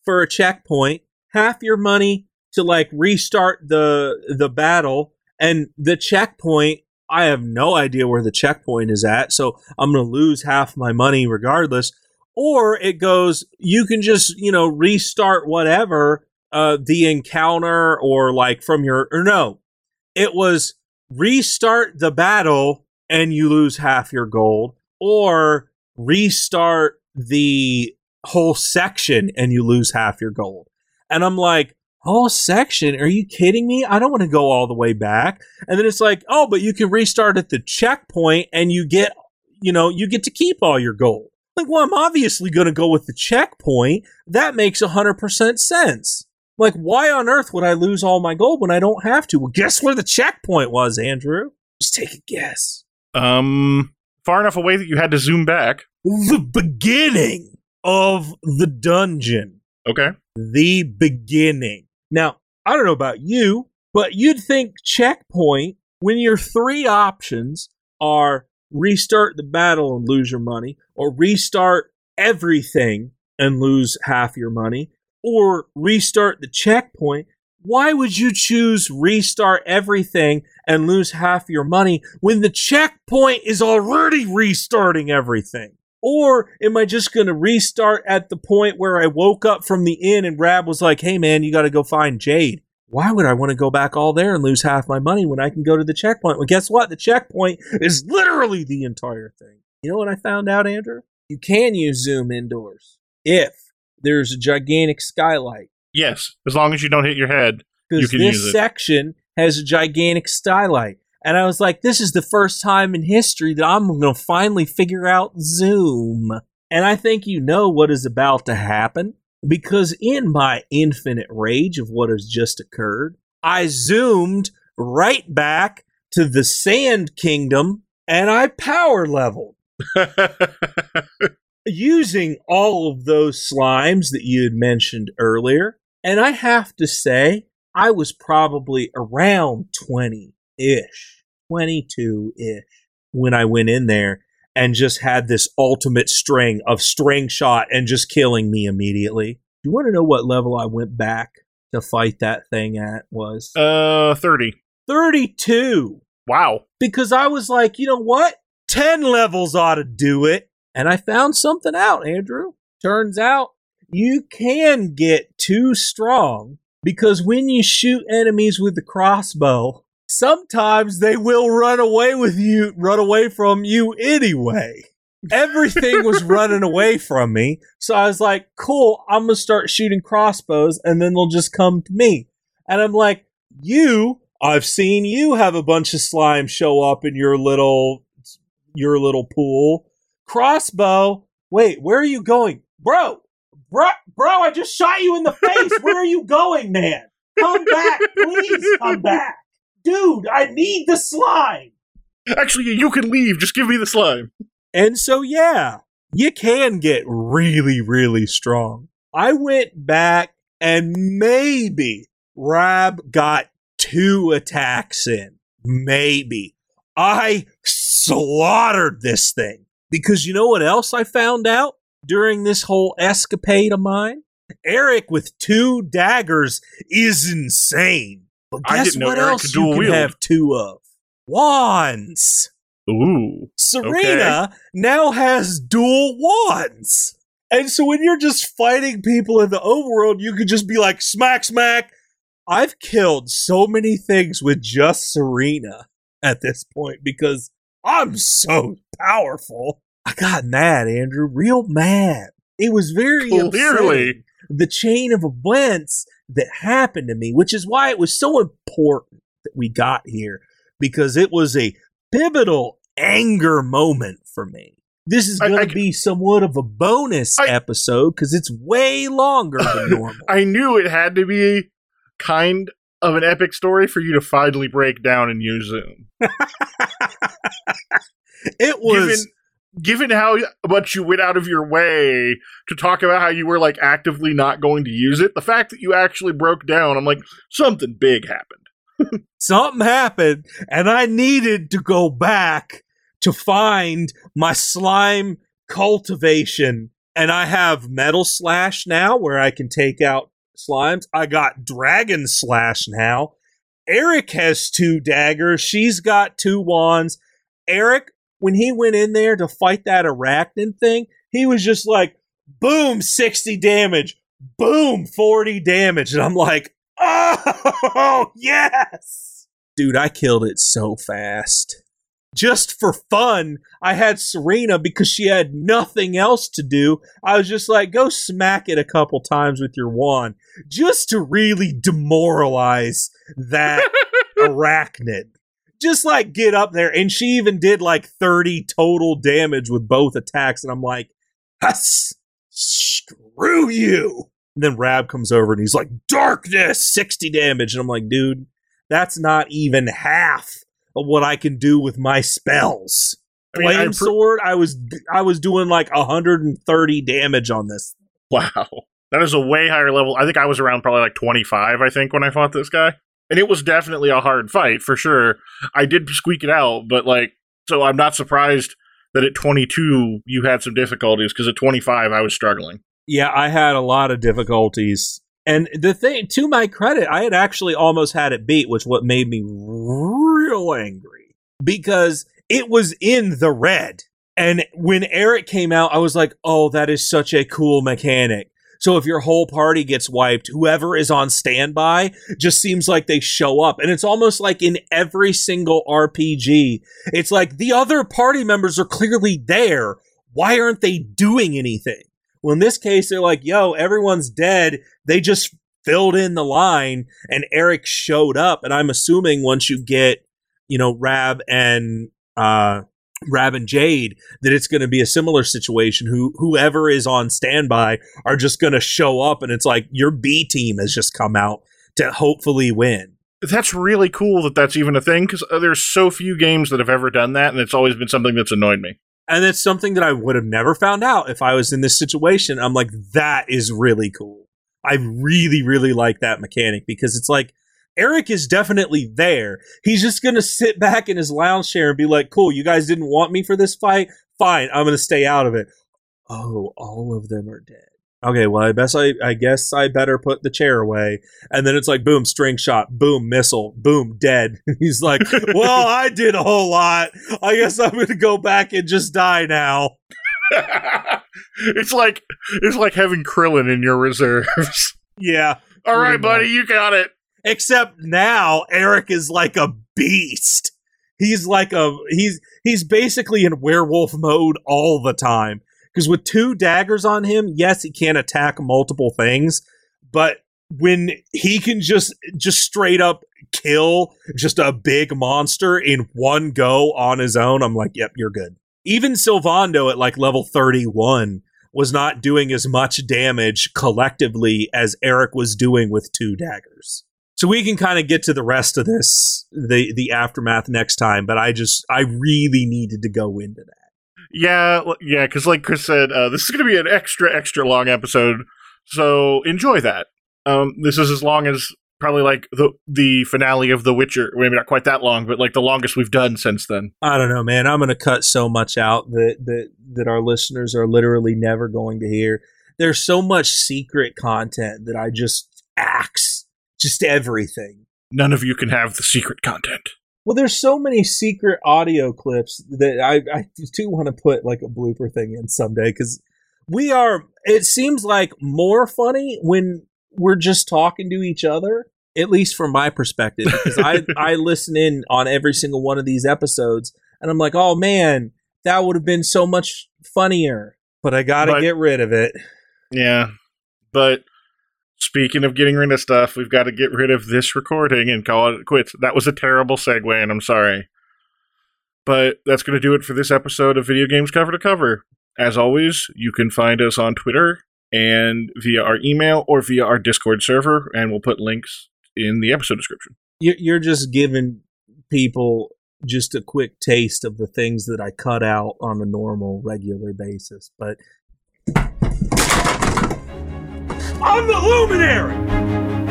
for a checkpoint, half your money to like restart the the battle, and the checkpoint. I have no idea where the checkpoint is at, so I'm going to lose half my money regardless. Or it goes, you can just you know restart whatever uh, the encounter or like from your or no, it was restart the battle and you lose half your gold, or restart the whole section and you lose half your gold. And I'm like, whole section? Are you kidding me? I don't want to go all the way back. And then it's like, oh, but you can restart at the checkpoint and you get, you know, you get to keep all your gold. Like, well, I'm obviously going to go with the checkpoint. That makes 100% sense. Like, why on earth would I lose all my gold when I don't have to? Well, guess where the checkpoint was, Andrew? Just take a guess. Um, far enough away that you had to zoom back. The beginning of the dungeon. Okay. The beginning. Now, I don't know about you, but you'd think checkpoint when your three options are restart the battle and lose your money, or restart everything and lose half your money, or restart the checkpoint. Why would you choose restart everything and lose half your money when the checkpoint is already restarting everything? Or am I just going to restart at the point where I woke up from the inn and Rab was like, hey man, you got to go find Jade? Why would I want to go back all there and lose half my money when I can go to the checkpoint? Well, guess what? The checkpoint is literally the entire thing. You know what I found out, Andrew? You can use Zoom indoors if there's a gigantic skylight. Yes, as long as you don't hit your head. You Because can this use it. section has a gigantic skylight. And I was like, this is the first time in history that I'm going to finally figure out Zoom. And I think you know what is about to happen because in my infinite rage of what has just occurred, I zoomed right back to the Sand Kingdom and I power leveled using all of those slimes that you had mentioned earlier. And I have to say, I was probably around 20 ish, 22 ish when I went in there and just had this ultimate string of string shot and just killing me immediately. Do you want to know what level I went back to fight that thing at was? uh, 30. 32 Wow. because I was like, you know what? 10 levels ought to do it. And I found something out, Andrew. Turns out you can get too strong because when you shoot enemies with the crossbow, sometimes they will run away with you, run away from you anyway. Everything was running away from me. So I was like, cool, I'm going to start shooting crossbows and then they'll just come to me. And I'm like, you, I've seen you have a bunch of slime show up in your little your little pool. Crossbow. Wait, where are you going? Bro, bro, bro, I just shot you in the face. where are you going, man? Come back, please come back. Dude, I need the slime. Actually, you can leave. Just give me the slime. And so, yeah, you can get really, really strong. I went back and maybe Rab got two attacks in. Maybe. I slaughtered this thing. Because you know what else I found out during this whole escapade of mine? Erik with two daggers is insane. But I guess didn't what else could you can wield. have two of? Wands. Ooh. Serena now has dual wands. And so when you're just fighting people in the overworld, you can just be like, smack, smack. I've killed so many things with just Serena at this point because I'm so powerful. I got mad, Andrew, real mad. It was very Clearly. upsetting, the chain of events that happened to me, which is why it was so important that we got here because it was a pivotal anger moment for me. This is going to be somewhat of a bonus I- episode because it's way longer than normal. I knew it had to be kind of an epic story for you to finally break down and use Zoom. it was given, given how much you went out of your way to talk about how you were like actively not going to use it, the fact that you actually broke down, I'm like, something big happened. something happened, and I needed to go back to find my slime cultivation. And I have metal slash now where I can take out slimes. I got dragon slash now. Erik has two daggers. She's got two wands. Erik, when he went in there to fight that arachnid thing, he was just like, boom, 60 damage, boom, 40 damage. And I'm like, oh, yes. Dude, I killed it so fast. Just for fun, I had Serena because she had nothing else to do. I was just like, go smack it a couple times with your wand just to really demoralize that arachnid just like get up there. And she even did like 30 total damage with both attacks. And I'm like, screw you. And then Rab comes over and he's like, darkness, 60 damage. And I'm like, dude, that's not even half of what I can do with my spells. I mean, Flame sword, I was I was doing like 130 damage on this. Wow. That is a way higher level. I think I was around probably like 25, I think, when I fought this guy and it was definitely a hard fight for sure. I did squeak it out, but like, so I'm not surprised that at 22 you had some difficulties because at 25 I was struggling. Yeah, I had a lot of difficulties. And the thing, to my credit, I had actually almost had it beat, which what made me real angry because it was in the red. And when Erik came out, I was like, oh, that is such a cool mechanic. So if your whole party gets wiped, whoever is on standby just seems like they show up. And it's almost like in every single RPG, it's like the other party members are clearly there. Why aren't they doing anything? Well, in this case, they're like, yo, everyone's dead. They just filled in the line and Erik showed up. And I'm assuming once you get, you know, Rab and uh Rab and Jade that it's going to be a similar situation. Who whoever is on standby are just going to show up, and it's like your B team has just come out to hopefully win. That's really cool that that's even a thing because uh, there's so few games that have ever done that, and it's always been something that's annoyed me. And it's something that I would have never found out if I was in this situation. I'm like, that is really cool. I really, really like that mechanic because it's like Erik is definitely there. He's just going to sit back in his lounge chair and be like, cool, you guys didn't want me for this fight? Fine, I'm going to stay out of it. Oh, all of them are dead. Okay, well, I guess I, I guess I better put the chair away. And then it's like, boom, string shot, boom, missile, boom, dead. He's like, well, I did a whole lot. I guess I'm going to go back and just die now. it's like it's like having Krillin in your reserves. Yeah. All right, buddy, you got it. Except now Erik is like a beast. He's like a he's he's basically in werewolf mode all the time. Because with two daggers on him, yes, he can attack multiple things, but when he can just just straight up kill just a big monster in one go on his own, I'm like, yep, you're good. Even Sylvando at like level 31 was not doing as much damage collectively as Erik was doing with two daggers so we can kind of get to the rest of this the the aftermath next time but i just i really needed to go into that. Yeah yeah because like chris said uh, this is going to be an extra extra long episode so enjoy that. Um, this is as long as probably like the the finale of the witcher maybe not quite that long but like the longest we've done since then. I don't know man i'm going to cut so much out that that that our listeners are literally never going to hear. There's so much secret content that i just axe just everything. None of you can have the secret content. Well, there's so many secret audio clips that I, I do want to put like a blooper thing in someday because we are. It seems like more funny when we're just talking to each other. At least from my perspective, because I I listen in on every single one of these episodes, and I'm like, oh man, that would have been so much funnier. But I got to get rid of it. Yeah, but Speaking of getting rid of stuff, we've got to get rid of this recording and call it quits. That was a terrible segue, and I'm sorry. But that's going to do it for this episode of Video Games Cover to Cover. As always, you can find us on Twitter and via our email or via our Discord server, and we'll put links in the episode description. You're, just giving people just a quick taste of the things that I cut out on a normal, regular basis. But I'm the luminary!